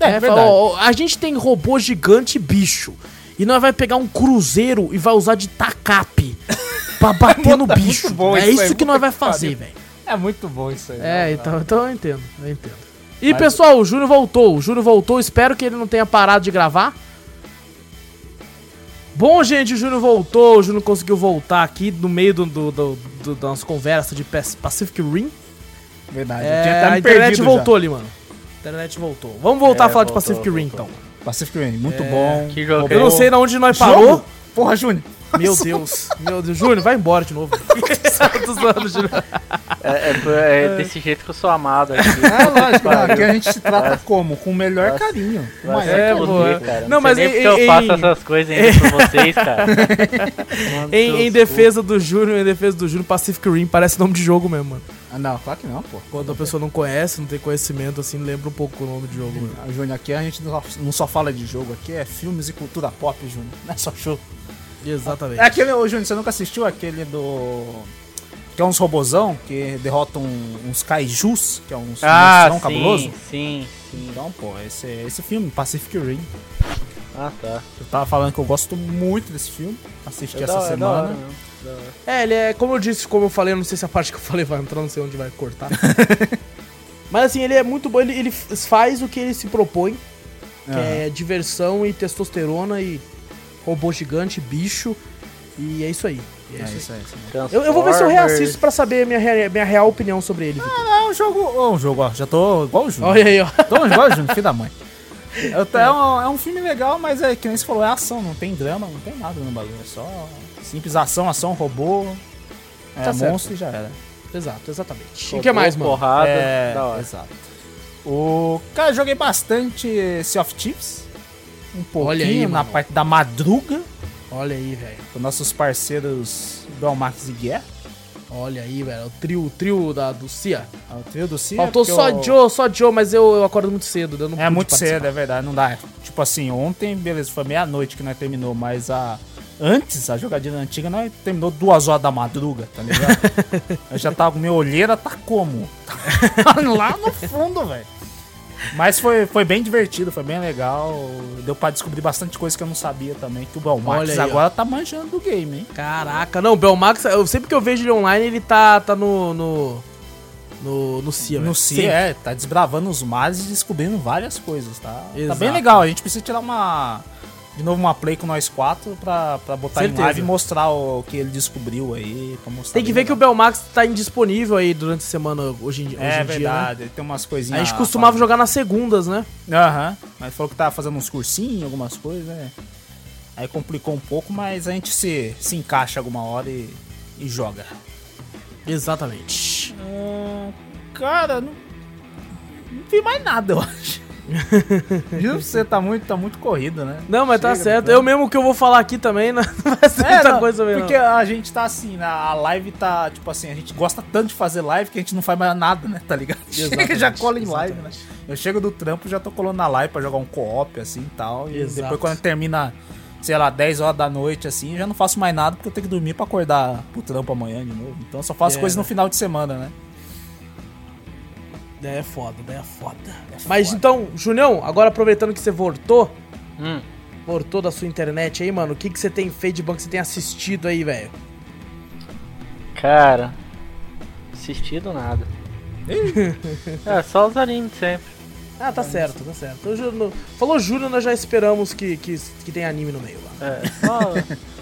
É, ó, ó, a gente tem robô gigante bicho. E nós vai pegar um cruzeiro e vai usar de tacape pra bater no bicho. bom é isso isso que nós vai fazer, velho. É muito bom isso aí. É, então, então eu entendo, eu entendo. E Mas- pessoal, o Júnior voltou. O Júnior voltou, espero que ele não tenha parado de gravar. Bom, gente, o Júnior voltou. O Júnior conseguiu voltar aqui no meio do, do, do, do- da nossa conversa de Pac- Pacific Rim. Verdade. eu É, tinha até me a internet voltou ali, mano. A internet voltou. Vamos voltar É, a falar de voltou, Pacific Rim, então. Pacific Rim, muito bom. que jogo Eu não sei na onde nós parou. Porra, Júnior. Meu Deus. Meu Deus. Júnior, vai embora de novo. É, é por- é desse jeito que eu sou amado aqui. É lógico, aqui a gente se trata Nossa. como? Com o melhor Nossa. carinho. O Nossa, maior É, é. cara. Não, Não, mas nem em- porque eu em- faço essas coisas ainda por vocês, cara. Mano, Em, em defesa do Júnior, em defesa do Júnior, Pacific Rim parece nome de jogo mesmo, mano. Ah, não, claro que não, pô. Quando a pessoa não conhece, não tem conhecimento, assim, lembra um pouco o nome do jogo, mano. Ah, Júnior, aqui a gente não só- não só fala de jogo, aqui é filmes e cultura pop, Júnior. Não é só show. Exatamente. É aquele, ô Júnior, você nunca assistiu aquele do. Que é uns robozão que derrotam uns kaijus, que é uns Ah, monstrão sim, cabuloso. sim, sim. Então, pô, esse, esse filme, Pacific Rim. Ah, tá. Eu tava falando que eu gosto muito desse filme. Assisti É essa da- é da semana. da hora. É, ele é, como eu disse, como eu falei, eu não sei se a parte que eu falei vai entrar, não sei onde vai cortar. Mas assim, ele é muito bom, ele, ele faz o que ele se propõe, que Aham. é diversão e testosterona e robô gigante, bicho, e é isso aí. É É isso aí. isso aí. isso aí. Eu, eu vou ver se eu reassisto pra saber minha, rea- minha real opinião sobre ele, Vitor. É um jogo. ó, um jogo, ó. Já tô igual o Júnior. Olha aí, ó. Tô igual o Júnior, filho da mãe. Tô- é, um, é um filme legal, mas é que nem você falou, é ação, não tem drama, não tem nada no bagulho. É só simples ação, ação, robô. É Tá certo. monstro e já era. Exato, exatamente. e o que mais, mano? Porrada, é, da hora. exato. O cara, eu joguei bastante Sea of Thieves. Um pouquinho Olha aí, na mano. parte da madruga, Olha aí, velho. com nossos parceiros Belmax e Guerra. Olha aí, velho. O trio, o trio da, do Cia. É O trio do Cia. Faltou só eu- Joe, só Joe, mas eu, eu acordo muito cedo. Eu não É muito participar. cedo, é verdade, não dá. Tipo assim, ontem, beleza, foi meia-noite que nós terminou, mas a. Antes, a jogadinha antiga, nós terminou duas horas da madruga, tá ligado? eu já tava com minha olheira, tá como? Lá no fundo, velho. Mas foi, foi bem divertido, foi bem legal. Deu pra descobrir bastante coisa que eu não sabia também. Que o Belmax aí, ó. agora tá manjando do game, hein? Caraca, não, o Belmax, eu, sempre que eu vejo ele online, ele tá, tá no. no. no, no Cia, No. Cia, é, tá desbravando os mares e descobrindo várias coisas, tá? Tá Exato. bem legal. A gente precisa tirar uma. De novo, uma play com nós quatro pra, pra botar Certeza. em live e mostrar o que ele descobriu aí. Pra Tem que ver que o Belmax tá indisponível aí durante a semana hoje em, hoje É em dia, né? verdade, ele tem umas A coisinhas. gente costumava jogar nas segundas, né? Aham, mas falou que tava fazendo uns cursinhos, algumas coisas, né? Aí complicou um pouco, mas a gente se, se encaixa alguma hora e, e joga. Exatamente. Ah, cara, não, não vi mais nada, eu acho. Viu? Você tá muito, tá muito corrido, né? Não, mas tá Chega do certo. plano. Eu mesmo que eu vou falar aqui também, não vai ser É, muita não, coisa também, Porque a gente tá assim, na, a live tá, tipo assim, a gente gosta tanto de fazer live que a gente não faz mais nada, né? Tá ligado? Chega Exatamente, já cola em live, né? exatamente. Eu chego do trampo já tô colando na live pra jogar um co-op, assim e tal. E depois quando termina, sei lá, 10 horas da noite, assim, já não faço mais nada porque eu tenho que dormir pra acordar pro trampo amanhã de novo. Então eu só faço É, coisas né? no final de semana, né? Daí é foda, daí é foda. Mas então, Junião, agora aproveitando que você voltou, Hum, voltou da sua internet aí, mano, o que, que você tem feito de bom que você tem assistido aí, velho? cara, assistido nada. é, só os animes sempre. Ah, tá certo, tá certo. O Júnior- falou Júnior, nós já esperamos que, que, que tem anime no meio lá. É, só,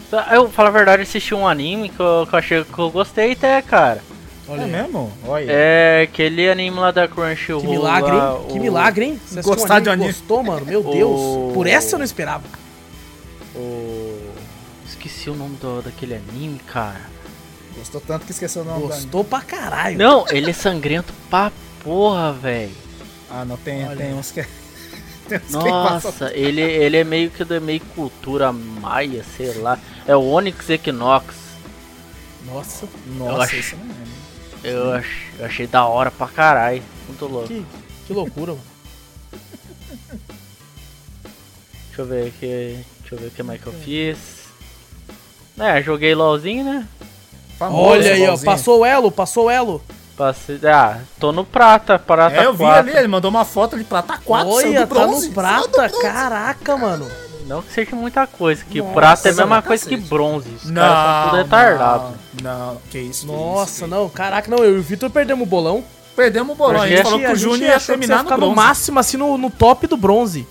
só- eu, falo a verdade, assisti um anime que eu, que eu achei que eu gostei até, cara. Olha É aí. mesmo? Olha. É aquele anime lá da Crunchyroll. Que milagre, hein? lá, Que o- milagre, hein? Você assistiu um Gostar de anime. Gostou, mano? Meu O- Deus. Por essa eu não esperava. o- Esqueci o nome do, daquele anime, cara. Gostou tanto que esqueceu o nome do anime. Gostou pra caralho. Não, ele é sangrento pra porra, velho. Ah, não, tem, Olha. tem uns que. tem uns que passam- Nossa, ele, ele é meio que da meio cultura maia, sei lá. É o Onyx Equinox. Nossa, Nossa, acho- isso não lembro. Eu, ach, eu achei da hora pra caralho. Muito louco. que, que loucura, mano. Deixa eu ver aqui. Deixa eu ver o que mais que eu fiz. É, joguei LOLzinho, né? Famoso, Olha aí, ó. Passou o elo, passou o elo. Passei. Ah, tô no prata, prata É, eu vi 4. ali, ele mandou uma foto ali prata 4, saiu Olha, tá bronze. no prata. Caraca, mano. Não que seja muita coisa, que Nossa, prata é a mesma coisa que bronze. Os Não, caras são tudo retardado. Não, não, que isso. que Nossa, isso, que não. Caraca, não. Eu e o Vitor perdemos o bolão. Perdemos o bolão, a gente Porque falou que o Júnior ia que terminar ia no ficar no máximo, assim, no, no top do bronze.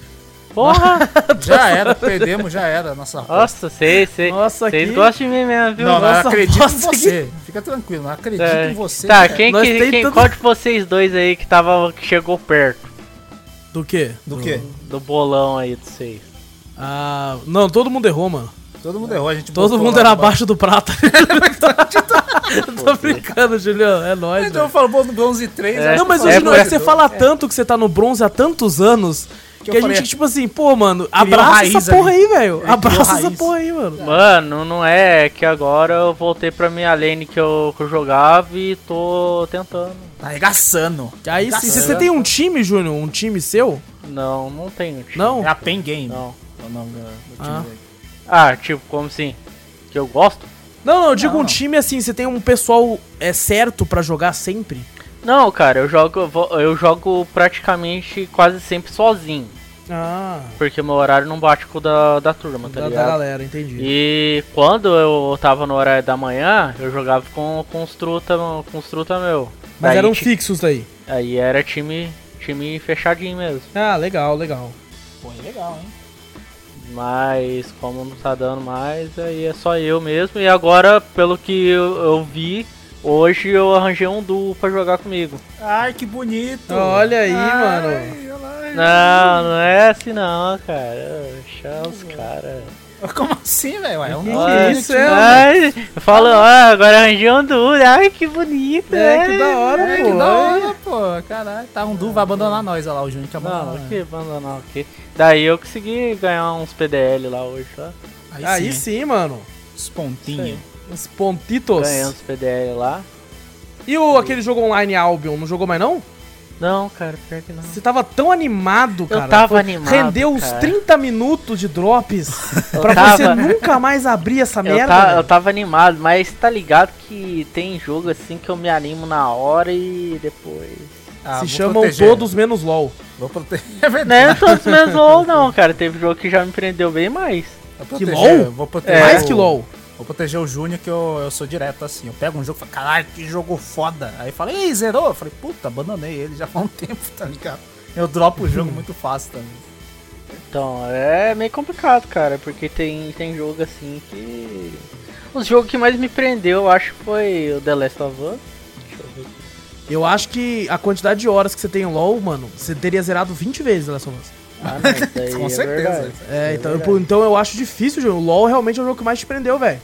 Porra! Já era, perdemos, já era. Nossa, Nossa, vocês Nossa, vocês aqui- gostam de mim mesmo, viu? Não, não Nossa, acredito em nossa, você. Fica tranquilo, não acredito É. em você. Tá, cara. quem, que, quem tanto- qual de vocês dois aí que tava que chegou perto Do quê? Do quê? do bolão aí de vocês? Ah, não, todo mundo errou, mano. Todo mundo errou, a gente Todo mundo era abaixo do prata. Tô brincando, Juliano. É nóis, Então velho. falou no bronze 3. É. Não, mas É, hoje não, foi- você fala tanto que você tá no bronze há tantos anos que, eu a falei, gente, tipo assim, pô, mano, abraça raiz essa porra ali. aí, velho. Criou Abraça essa porra aí, mano. Mano, não é que agora eu voltei pra minha lane que eu, que eu jogava e tô tentando. Tá arregaçando. Aí, se você tem um time, Júnior, um time seu? Não, não tenho time. Não? É a Pen Game. Não. É o nome do, do time Ah. dele. Ah, tipo, como assim? Que eu gosto? Não, não, eu digo Não. um time assim, você tem um pessoal é certo pra jogar sempre. Não, cara, eu jogo, eu jogo praticamente quase sempre sozinho. Ah, Porque meu horário não bate com o da, da turma, tá da, da ligado? galera, entendi. E quando eu tava no horário da manhã, eu jogava com, com os truta, com os truta meu. Mas Daí eram ti- fixos daí. Aí era time, time fechadinho mesmo. Ah, legal, legal. Pô, é legal, hein? Mas como não tá dando mais, aí é só eu mesmo. E agora, pelo que eu, eu vi, hoje eu arranjei um duo pra jogar comigo. Ai, que bonito. Olha aí, Ai, mano. olha lá. Não, não é assim não, cara. Chama os caras. Como assim, velho? É um bonito, isso, é? né? Ai, eu falo, ah, agora arranjei um duo. Ai, que bonito. É, que da hora, É, pô. que da hora, pô. Caralho, tá um duo, vai abandonar nós, olha lá, o Júnior que Não, abandonou. que abandonar o quê? Daí eu consegui ganhar uns PDL lá hoje, tá? Aí, Aí sim, sim, mano. os pontinhos. Os pontitos. Ganhei uns PDL lá. E o aquele jogo online Albion, não jogou mais não? Não, cara, pior que não. Você tava tão animado, Eu cara. tava Foi- animado, Rendeu uns cara. 30 minutos de drops pra tava- você nunca mais abrir essa Eu, merda. velho. eu tava animado, mas tá ligado que tem jogo assim que eu me animo na hora e depois. Ah, Se chamam proteger. todos menos LOL. Vou proteger. É verdade. Não é todos menos LOL, não, cara. Teve jogo que já me prendeu bem mais. Que LOL? Vou proteger Mais o- que LOL. Vou proteger o Júnior que eu, eu sou direto assim. Eu pego um jogo e falo, caralho, que jogo foda. Aí fala, ei, zerou? Eu falei, puta, abandonei ele já faz um tempo, tá ligado? Eu dropo o jogo muito fácil também. Então, é meio complicado, cara, porque tem, tem jogo assim que. Os jogos que mais me prendeu, eu acho foi o The Last of Us. Deixa eu ver aqui. Eu acho que a quantidade de horas que você tem em LOL, mano, você teria zerado 20 vezes The Last of Us. Ah, não, aí Com é certeza. É, É então, eu, então eu acho difícil. O LoL realmente é o jogo que mais te prendeu, velho.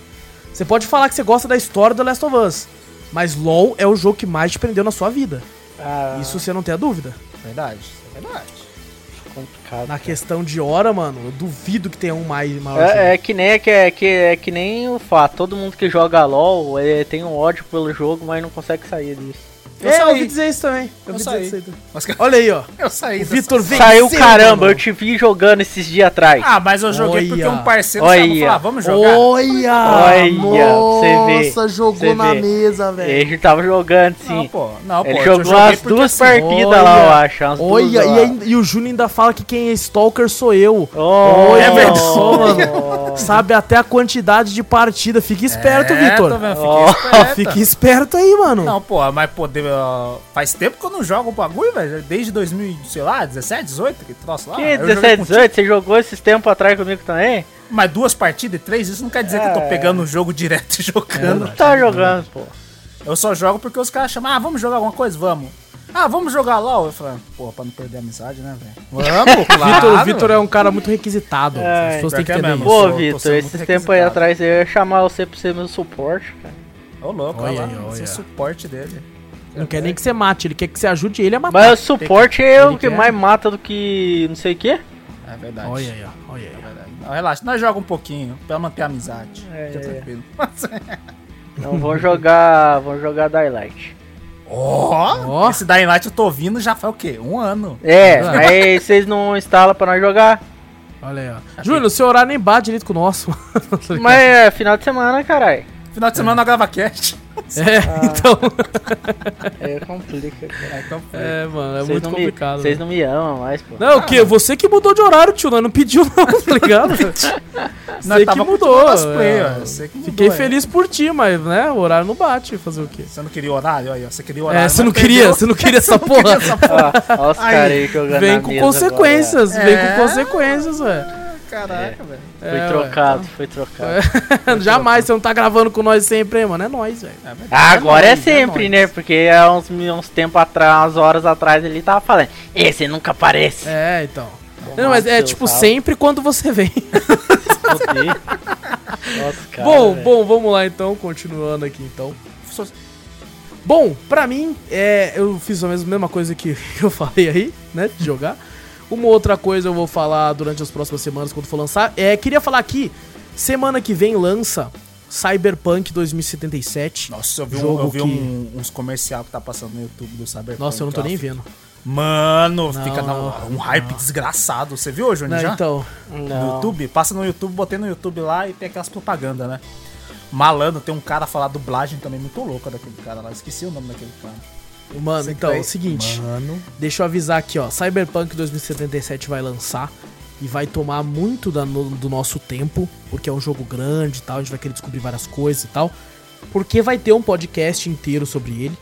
Você pode falar que você gosta da história do Last of Us, mas LoL é o jogo que mais te prendeu na sua vida. Ah, Isso você não tem a dúvida. Verdade, é verdade. complicado. Na questão de hora, mano, eu duvido que tenha um mais maior. É, é que nem é que, é, que, é que nem o fato, todo mundo que joga LOL é, tem um ódio pelo jogo, mas não consegue sair disso. Eu é, eu saí. ouvi dizer isso também. Eu, Eu ouvi saí. dizer isso aí. Olha aí, ó. eu saí O Vitor venceu. Saiu caramba, eu te vi jogando esses dias atrás. Ah, mas eu joguei porque Olha. um parceiro Olha. e falou, ah, vamos jogar. Olha! Olha, você vê, Nossa, jogou na vê. mesa, velho. Ele tava jogando sim. Não, pô. Não, pô. Ele jogou joguei as porque, duas assim, partidas olha, lá, eu acho. umas Olha, e, ainda- e o Júnior ainda fala que quem é Stalker sou eu. Oh, Olha é verdade. mano. Sabe até a quantidade de partida. Fica esperto, É, Vitor. fiquei esperto. Fica esperto aí, mano. Não, pô, mas pô, faz tempo que eu não jogo o bagulho, velho. Desde 2000, sei lá, 17, 18, que troço lá. Que Eu joguei 17, com- 18? Você jogou esses tempos atrás comigo também? Mas duas partidas e três, isso não quer dizer que eu tô É. pegando o jogo direto e jogando. Não tá jogando, pô. Eu só jogo porque os caras chamam, ah, vamos jogar alguma coisa? Vamos. Ah, vamos jogar LOL. Eu falei, pô, pra não perder a amizade, né, velho? Vamos, Vitor, o Vitor é um cara muito requisitado. É, As pessoas têm que é entender mesmo. Pô, Vitor, muito tempos aí atrás eu ia chamar você pra ser meu suporte, cara. Ô, louco, Olha olha, esse é olha. o suporte dele. Não quer nem que você mate, ele quer que você ajude ele a matar. Mas o suporte é Ele o que quer. mais mata do que não sei o que. É verdade. Olha aí, ó. Olha aí. É verdade. Não, relaxa, nós jogamos um pouquinho pra manter a amizade. É, Fica é. tranquilo. Então vamos jogar. Vamos jogar Daylight. Ó, Ó. esse Dying Light eu tô ouvindo já faz o quê? Um ano. É, Ah. aí vocês não instalam pra nós jogar. Olha aí, ó. Júlio, o seu horário nem bate direito com o nosso. Mas é final de semana, caralho. Final de semana nós grava cast. É, então. É complica, cara. Então, É, mano, é Vocês muito complicado. Vocês né? não me amam mais, pô. Não, o quê? Você que mudou de horário, tio. Nós não pediu, não, tá ligado? Você que mudou. é. ó. Você que mudou, Fiquei é. feliz por ti, mas, né, o horário não bate. Fazer o quê? Você não queria horário? Aí, ó. Você queria horário. É, você não queria, você não queria essa porra. Ó os Aí, caras aí jogando Vem na com mesa consequências, agora. vem É. com consequências, velho. Caraca, velho. agora. Foi É, trocado, foi trocado. Jamais, você não tá gravando com nós sempre, hein, mano. É nós, velho. É. Ah, agora é, nóis, é sempre, né? Porque há uns, uns tempos atrás, umas horas atrás, ele tava falando. Esse nunca aparece. É, então. Bom, Não, mas é tipo salve. sempre quando você vem. Nossa, cara, bom, velho. bom, vamos lá então, continuando aqui então. Bom, pra mim, é, eu fiz a mesma coisa que eu falei aí, né, de jogar. Uma outra coisa eu vou falar durante as próximas semanas quando for lançar. É, queria falar aqui, semana que vem lança Cyberpunk 2077. Nossa, eu vi, um, eu vi que- um- uns comercial que tá passando no YouTube do Cyberpunk. Nossa, eu não tô nem vendo. Mano, Não, fica não, um hype desgraçado. Você viu, Júnior? Não, já? então, No Não. YouTube? Passa no YouTube, botei no YouTube lá e tem aquelas propagandas, né? Malandro, tem um cara falar dublagem também muito louca daquele cara lá. Esqueci o nome daquele cara. Mano, então, é o seguinte. Mano. Deixa eu avisar aqui, ó. Cyberpunk 2077 vai lançar e vai tomar muito da- no- do nosso tempo, porque é um jogo grande e tal, a gente vai querer descobrir várias coisas e tal. Porque vai ter um podcast inteiro sobre ele.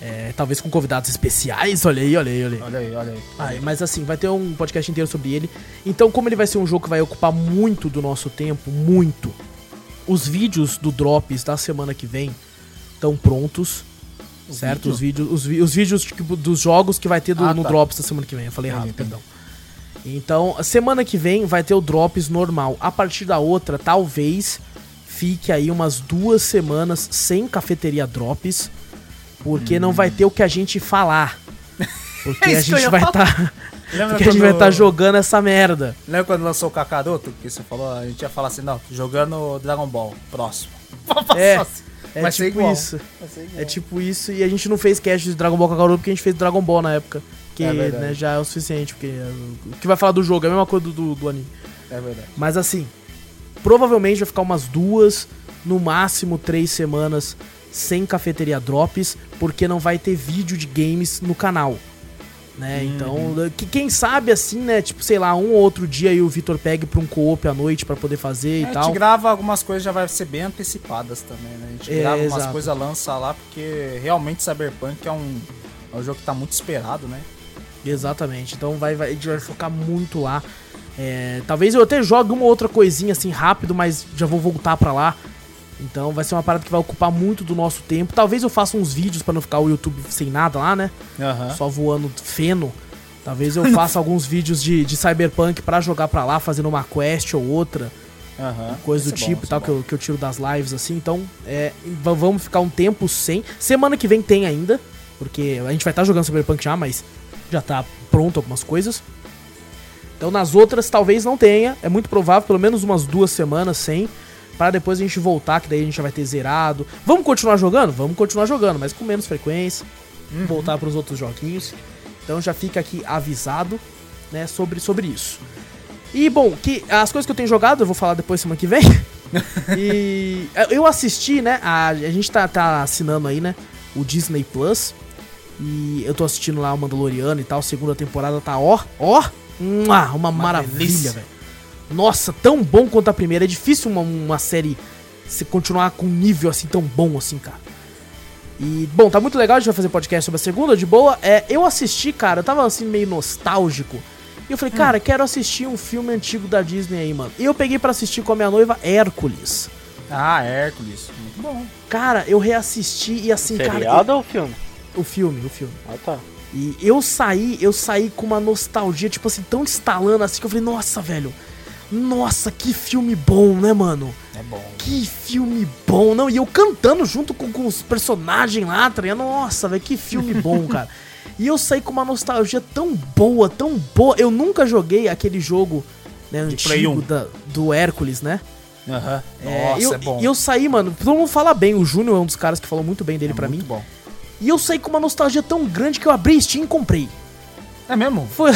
É, talvez com convidados especiais, olha aí, olha aí, olha aí. Olha aí, olha aí. Mas assim, vai ter um podcast inteiro sobre ele. Então, como ele vai ser um jogo que vai ocupar muito do nosso tempo, muito, os vídeos do Drops da semana que vem estão prontos. Certo? vídeo? Os vídeos, os, vi- os vídeos tipo, dos jogos que vai ter do- Ah, no tá. Drops da semana que vem. Eu falei errado, perdão. Então, a semana que vem vai ter o Drops normal. A partir da outra, talvez fique aí umas duas semanas sem cafeteria Drops. Porque não vai ter o que a gente falar. Porque É a que eu gente vai estar. Lembra porque a gente vai quando- estar jogando essa merda. Lembra quando lançou o Kakaroto? Que você falou, a gente ia falar assim, não, jogando Dragon Ball, próximo. É, Assim. É ser tipo igual. isso. Igual. É tipo isso. E a gente não fez cast de Dragon Ball Kakaroto porque a gente fez Dragon Ball na época. Que É né, já é o suficiente. Porque uh, o que vai falar do jogo é a mesma coisa do, do, do anime. É verdade. Mas assim, provavelmente vai ficar umas duas, no máximo três semanas sem cafeteria drops, porque não vai ter vídeo de games no canal. Né? Uhum. Então, que, quem sabe assim, né? Tipo, sei lá, um ou outro dia aí o Vitor pegue pra um co-op à noite pra poder fazer e a tal. gente grava algumas coisas, já vai ser bem antecipadas também, né? A gente É, grava umas exato. coisas, lança lá, porque realmente Cyberpunk é um, é um jogo que tá muito esperado, né? Exatamente. Então vai, vai, a gente vai focar muito lá. É, talvez eu até jogue uma outra coisinha assim rápido, mas já vou voltar pra lá. Então vai ser uma parada que vai ocupar muito do nosso tempo. Talvez eu faça uns vídeos pra não ficar o YouTube sem nada lá, né? Aham. Só voando feno. Talvez eu faça alguns vídeos de, de Cyberpunk pra jogar pra lá, fazendo uma quest ou outra, Aham. coisa do é bom, tipo e isso tal, é que eu, que eu tiro das lives assim. Então, é, va- vamos ficar um tempo sem. Semana que vem tem ainda, porque a gente vai estar jogando Cyberpunk já, mas já tá pronto algumas coisas. Então nas outras talvez não tenha, é muito provável, pelo menos umas duas semanas sem, para depois a gente voltar, que daí a gente já vai ter zerado. Vamos continuar jogando? Vamos continuar jogando, mas com menos frequência, voltar para os outros joguinhos. Então já fica aqui avisado, né, sobre, sobre isso. E bom, que as coisas que eu tenho jogado, eu vou falar depois semana que vem. e é, eu assisti, né? A, a gente tá, tá assinando aí, né? O Disney Plus. E eu tô assistindo lá o Mandaloriano e tal. Segunda temporada tá ó, ó, mua, uma, maravilha, velho. Nossa, tão bom quanto a primeira. É difícil uma, uma série se continuar com um nível assim tão bom assim, cara. E, bom, tá muito legal, a gente vai fazer podcast sobre a segunda, de boa. É, eu assisti, cara, eu tava assim meio nostálgico. E eu falei, cara, quero assistir um filme antigo da Disney aí, mano. E eu peguei pra assistir com a minha noiva Hércules. Ah, Hércules. Muito bom. Cara, eu reassisti e assim, cara. Seriado ou filme? eu- o filme, o filme. Ah, tá. E eu saí, eu saí com uma nostalgia, tipo assim, tão instalando assim que eu falei, nossa, velho. Nossa, que filme bom, né, mano? É bom. Que filme bom, não? E eu cantando junto com, com os personagens lá, tá ligado? Nossa, velho, que filme bom, cara. E eu saí com uma nostalgia tão boa, tão boa. Eu nunca joguei aquele jogo né, antigo 1. da, do Hércules, né? Aham. É, Nossa, eu, é bom. E eu saí, mano, todo mundo fala bem. O Júnior é um dos caras que falou muito bem dele É pra muito mim. bom. E eu saí com uma nostalgia tão grande que eu abri Steam e comprei. É mesmo? Foi.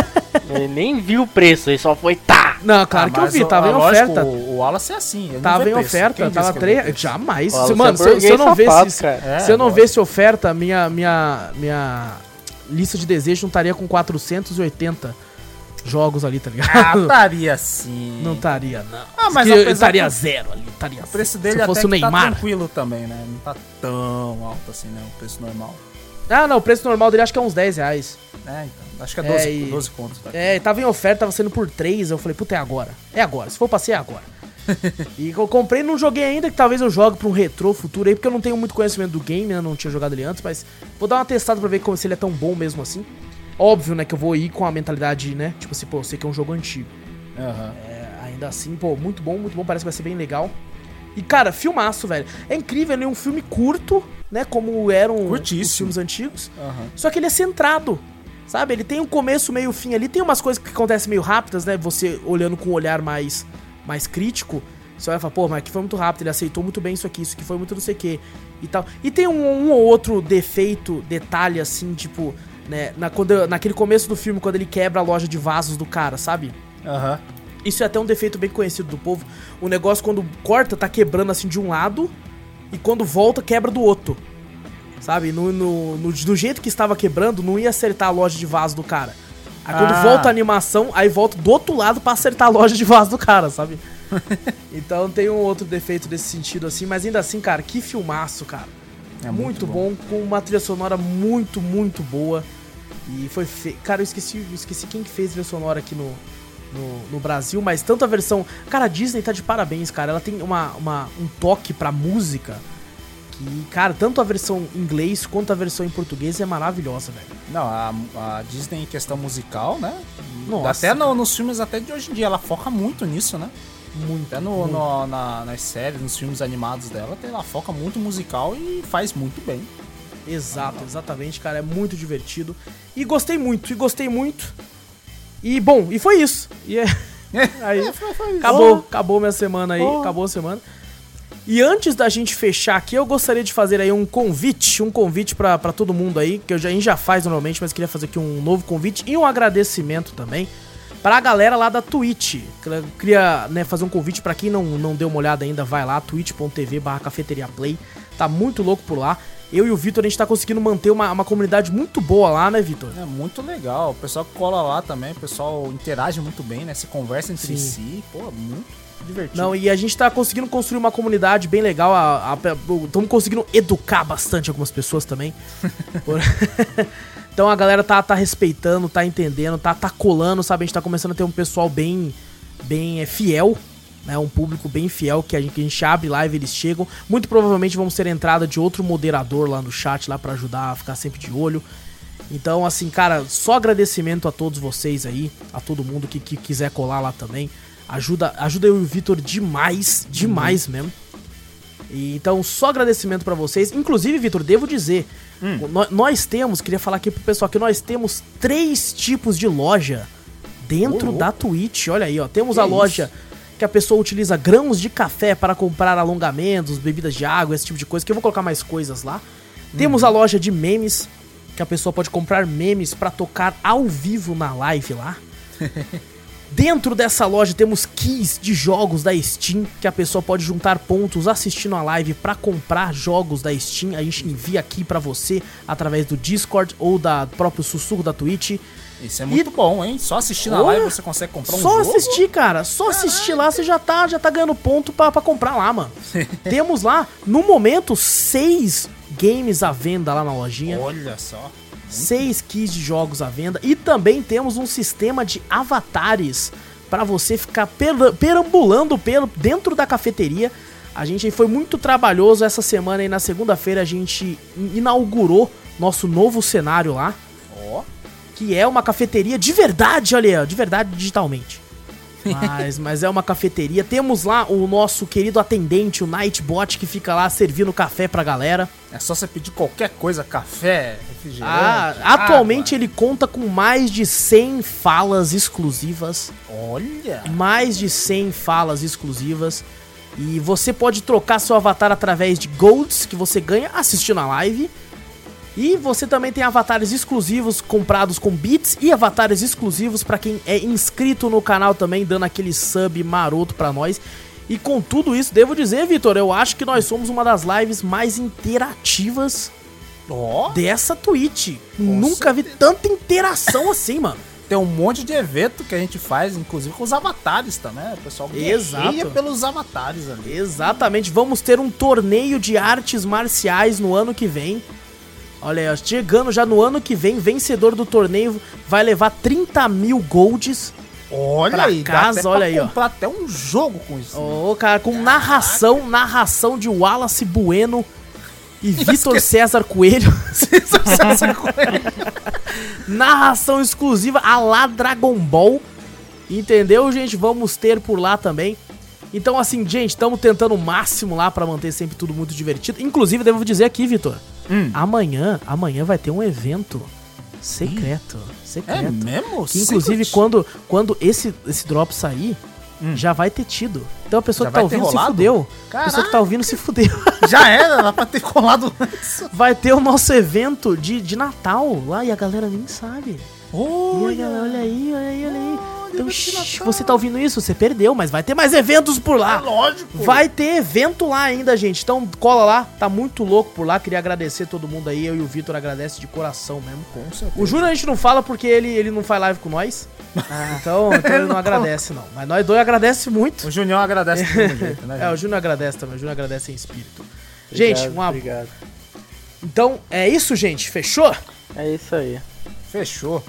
Ele nem viu o preço, ele só foi tá. Não, claro Ah, que eu vi, tava ah, em lógico, oferta. O, o Wallace é assim. ele não Tava vê em oferta, tava disse que ele vê 3. preço? Jamais. Se- mano, é se, eu- se eu não safado, vesse. É, se eu não vesse oferta, minha, minha, minha lista de desejos não estaria com 480 jogos ali, tá Ah, ligado? estaria sim. Não estaria, não. Ah, mas estaria que- zero ali, estaria O preço dele Se até fosse que o Neymar. tá tranquilo também, né? Não tá tão alto assim, né? O preço normal. Ah, não, o preço normal dele acho que é uns 10 reais. É, então. Acho que é É, 12, e- 12 contos. Tá? É, tava em oferta, tava sendo por 3. Eu falei, puta, é agora. É agora. Se for pra ser, é agora. e eu comprei, não joguei ainda, que talvez eu jogue pra um retrô futuro aí, porque eu não tenho muito conhecimento do game, né? Não tinha jogado ele antes, mas vou dar uma testada pra ver como, se ele é tão bom mesmo assim. Óbvio, né, que eu vou ir com a mentalidade, né? Tipo assim, pô, eu sei que é um jogo antigo. Aham. É, ainda assim, pô, muito bom, muito bom, parece que vai ser bem legal. E, cara, filmaço, velho. É incrível, ele é um filme curto, né? Como eram os Curtíssimo. filmes antigos. Aham. Só que ele é centrado. Sabe? Ele tem um começo, meio fim ali. Tem umas coisas que acontecem meio rápidas, né? Você olhando com um olhar mais, mais crítico. Você vai falar, pô, mas aqui foi muito rápido, ele aceitou muito bem isso aqui, isso aqui foi muito não sei o que e tal. E tem um, um ou outro defeito, detalhe assim, tipo, né? Na, quando, naquele começo do filme, quando ele quebra a loja de vasos do cara, sabe? Aham. Isso é até um defeito bem conhecido do povo. O negócio, quando corta, tá quebrando assim de um lado, e quando volta, quebra do outro. Sabe? No, no, no- do jeito que estava quebrando, não ia acertar a loja de vaso do cara. Aí quando Ah. volta a animação, aí volta do outro lado pra acertar a loja de vaso do cara, sabe? então tem um outro defeito desse sentido assim, mas ainda assim, cara, que filmaço, cara. É muito, bom. com uma trilha sonora muito, muito boa. E foi feito. Cara, eu esqueci, eu esqueci quem que fez trilha sonora aqui no, no, no Brasil, mas tanto a versão. Cara, a Disney tá de parabéns, cara. Ela tem uma, uma, um toque pra música que, cara, tanto a versão em inglês quanto a versão em português é maravilhosa, velho. Não, a, a Disney em questão musical, né? Nossa, até no- nos filmes até de hoje em dia, ela foca muito nisso, né? Muito. Até no, muito. no- na- nas séries, nos filmes animados dela, ela foca muito musical e faz muito bem. Exato, exatamente, cara. É muito divertido. E gostei muito, e gostei muito. E bom, e foi isso. E é. Aí, acabou, acabou minha semana aí, Oh. acabou a semana. E antes da gente fechar aqui, eu gostaria de fazer aí um convite, um convite pra pra todo mundo aí, que eu já, a gente já faz normalmente, mas queria fazer aqui um novo convite e um agradecimento também pra galera lá da Twitch. Eu queria né, fazer um convite pra quem não, não deu uma olhada ainda, vai lá, twitch.tv barra cafeteria play. Tá muito louco por lá. Eu e o Vitor, a gente tá conseguindo manter uma, uma comunidade muito boa lá, né, Vitor? É muito legal. O pessoal cola lá também, o pessoal interage muito bem, né? Se conversa entre Sim. si. Pô, muito divertido. Não, e a gente tá conseguindo construir uma comunidade bem legal. Estamos conseguindo educar bastante algumas pessoas também. Então a galera tá, tá respeitando, tá entendendo, tá, tá colando, sabe? A gente tá começando a ter um pessoal bem, bem é, fiel, né? Um público bem fiel que a, gente, que a gente abre live, eles chegam. Muito provavelmente vamos ter entrada de outro moderador lá no chat lá pra ajudar a ficar sempre de olho. Então, assim, cara, só agradecimento a todos vocês aí, a todo mundo que, que quiser colar lá também. Ajuda, ajuda eu e o Vitor demais, demais mesmo. E, então, só agradecimento pra vocês. Inclusive, Vitor, devo dizer, nó- nós temos, queria falar aqui pro pessoal que nós temos três tipos de loja dentro louco. da Twitch. Olha aí, ó. Temos Que a isso? Que a pessoa utiliza grãos de café para comprar alongamentos, bebidas de água, esse tipo de coisa, que eu vou colocar mais coisas lá. Temos a loja de memes, que a pessoa pode comprar memes pra tocar ao vivo na live lá. Dentro dessa loja temos keys de jogos da Steam, que a pessoa pode juntar pontos assistindo a live pra comprar jogos da Steam. A gente envia aqui pra você através do Discord ou da próprio sussurro da Twitch. Isso é muito bom, hein? Só assistindo a Olha, live você consegue comprar um Só jogo. assistir, cara. Só assistir lá, você já tá, já tá ganhando ponto pra, pra comprar lá, mano. Temos lá, no momento, seis games à venda lá na lojinha. Olha só. seis keys de jogos à venda e também temos um sistema de avatares para você ficar per- perambulando pelo dentro da cafeteria. A gente foi muito trabalhoso essa semana e na segunda-feira a gente inaugurou nosso novo cenário lá, Ó. que é uma cafeteria de verdade, olha, aí, de verdade digitalmente. Mas, mas é uma cafeteria. Temos lá o nosso querido atendente, o Nightbot, que fica lá servindo café pra galera. É só você pedir qualquer coisa, café, refrigerante. Ah, atualmente ele conta com mais de 100 falas exclusivas. Olha! mais de 100 falas exclusivas. E você pode trocar seu avatar através de golds que você ganha assistindo a live. E você também tem avatares exclusivos comprados com bits e avatares exclusivos pra quem é inscrito no canal também, dando aquele sub maroto pra nós. E com tudo isso, devo dizer, Vitor, eu acho que nós somos uma das lives mais interativas Ó! dessa Twitch. Nunca vi tanta interação assim, mano. Tem um monte de evento que a gente faz, inclusive com os avatares também. O pessoal guerreia pelos avatares ali. Exatamente, vamos ter um torneio de artes marciais no ano que vem. Olha aí, chegando já no ano que vem, vencedor do torneio vai levar 30 mil golds. Olha Pra aí, dá casa, até olha aí, ó. comprar até um jogo com isso. Ô, cara, com narração, narração de Wallace Bueno e Vitor César Coelho. narração exclusiva a lá Dragon Ball. Entendeu, gente? Vamos ter por lá também. Então, assim, gente, estamos tentando o máximo lá pra manter sempre tudo muito divertido. Inclusive, devo dizer aqui, Vitor, Hum. amanhã, amanhã vai ter um evento secreto. É Secreto. mesmo? Que, inclusive, Secret? quando, quando esse, esse drop sair, Hum. já vai ter tido. Então a pessoa Já que tá ouvindo se fudeu. A pessoa que tá ouvindo se fudeu. Já era, dá pra ter colado antes. vai ter o nosso evento de, de Natal lá e a galera nem sabe. Galera, olha aí, olha aí, olha aí. Então, shh, você tá ouvindo isso? Você perdeu, mas vai ter mais eventos por lá. É lógico. Vai ter evento lá ainda, gente. Então cola lá, tá muito louco por lá. Queria agradecer todo mundo aí. Eu e o Vitor agradece de coração mesmo. Com certeza. O Júnior a gente não fala porque ele, ele não faz live com nós. Então, então ele não agradece, não. Mas nós dois agradece muito. O Junião agradece do jeito, né? É, o? Júnior agradece também. O Júnior agradece em espírito. Obrigado, gente, um ab- Obrigado. Então é isso, gente. Fechou? É isso aí. Fechou.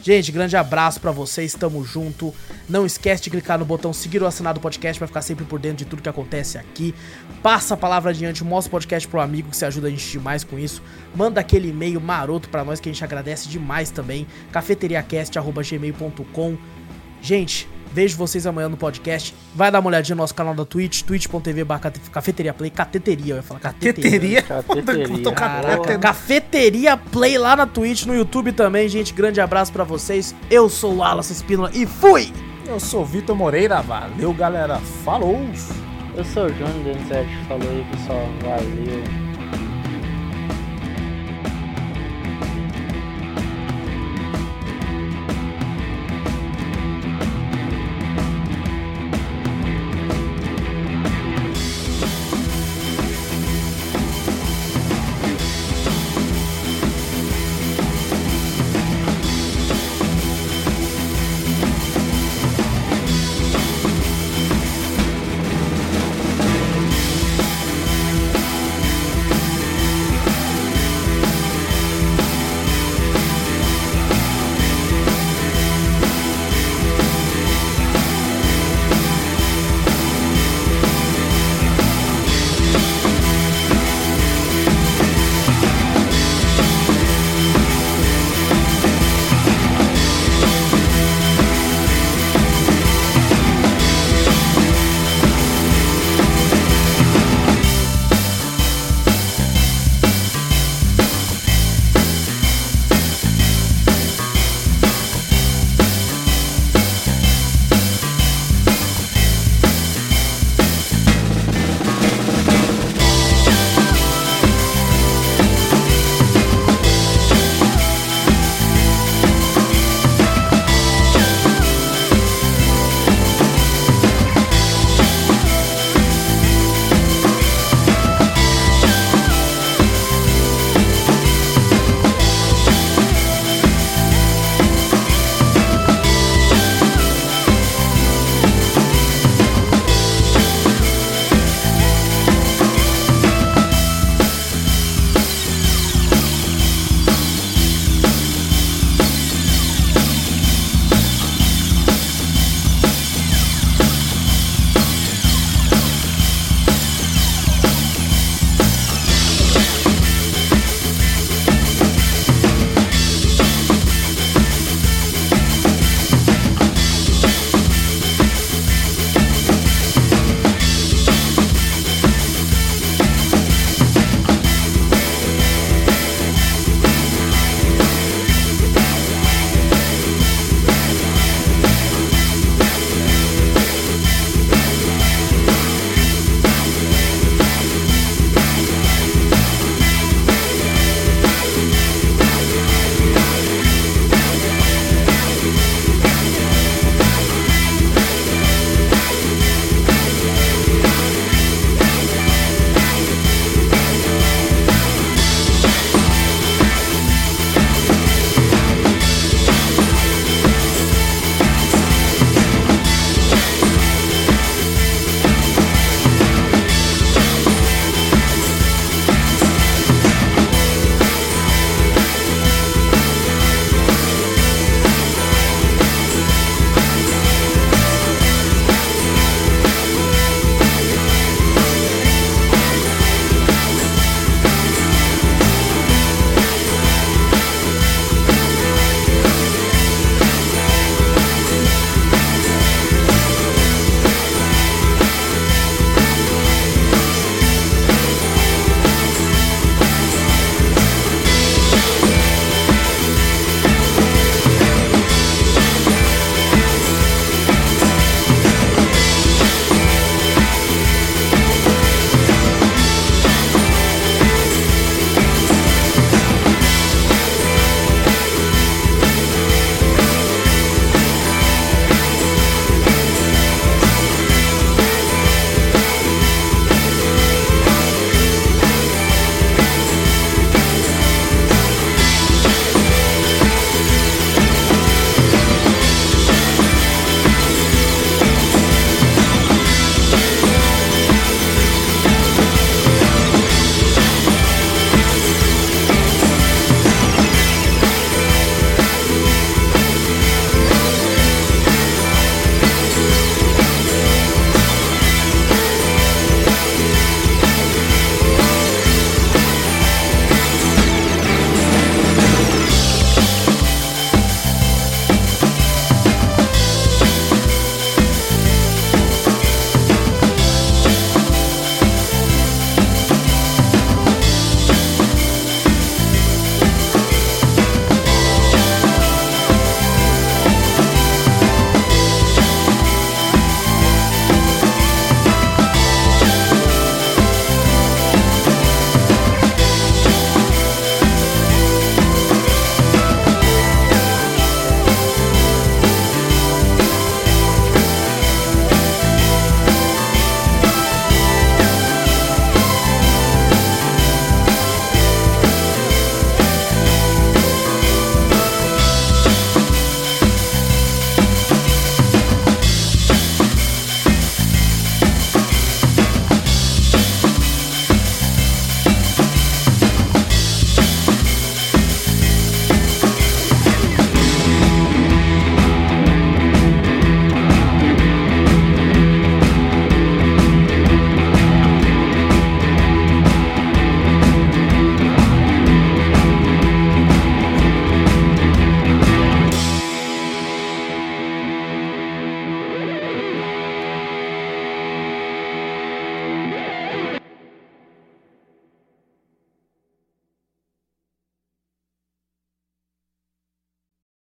Gente, grande abraço pra vocês, tamo junto. Não esquece de clicar no botão seguir ou assinar do podcast pra ficar sempre por dentro de tudo que acontece aqui. Passa a palavra adiante, mostra o podcast pro amigo que se ajuda a gente demais com isso. Manda aquele e-mail maroto pra nós que a gente agradece demais também. cafeteriacast@gmail.com. Gente, vejo vocês amanhã no podcast. Vai dar uma olhadinha no nosso canal da Twitch, twitch.tv cafeteria play, cateteria, eu ia falar Teteria. Cafeteria. Caraca, Cafeteria Play lá na Twitch, no YouTube também, gente. Grande abraço pra vocês. Eu sou o Wallace Espínola e fui! Eu sou o Vitor Moreira. Valeu, galera. Falou. Eu sou o Júnior Denizete, falou aí pessoal, valeu.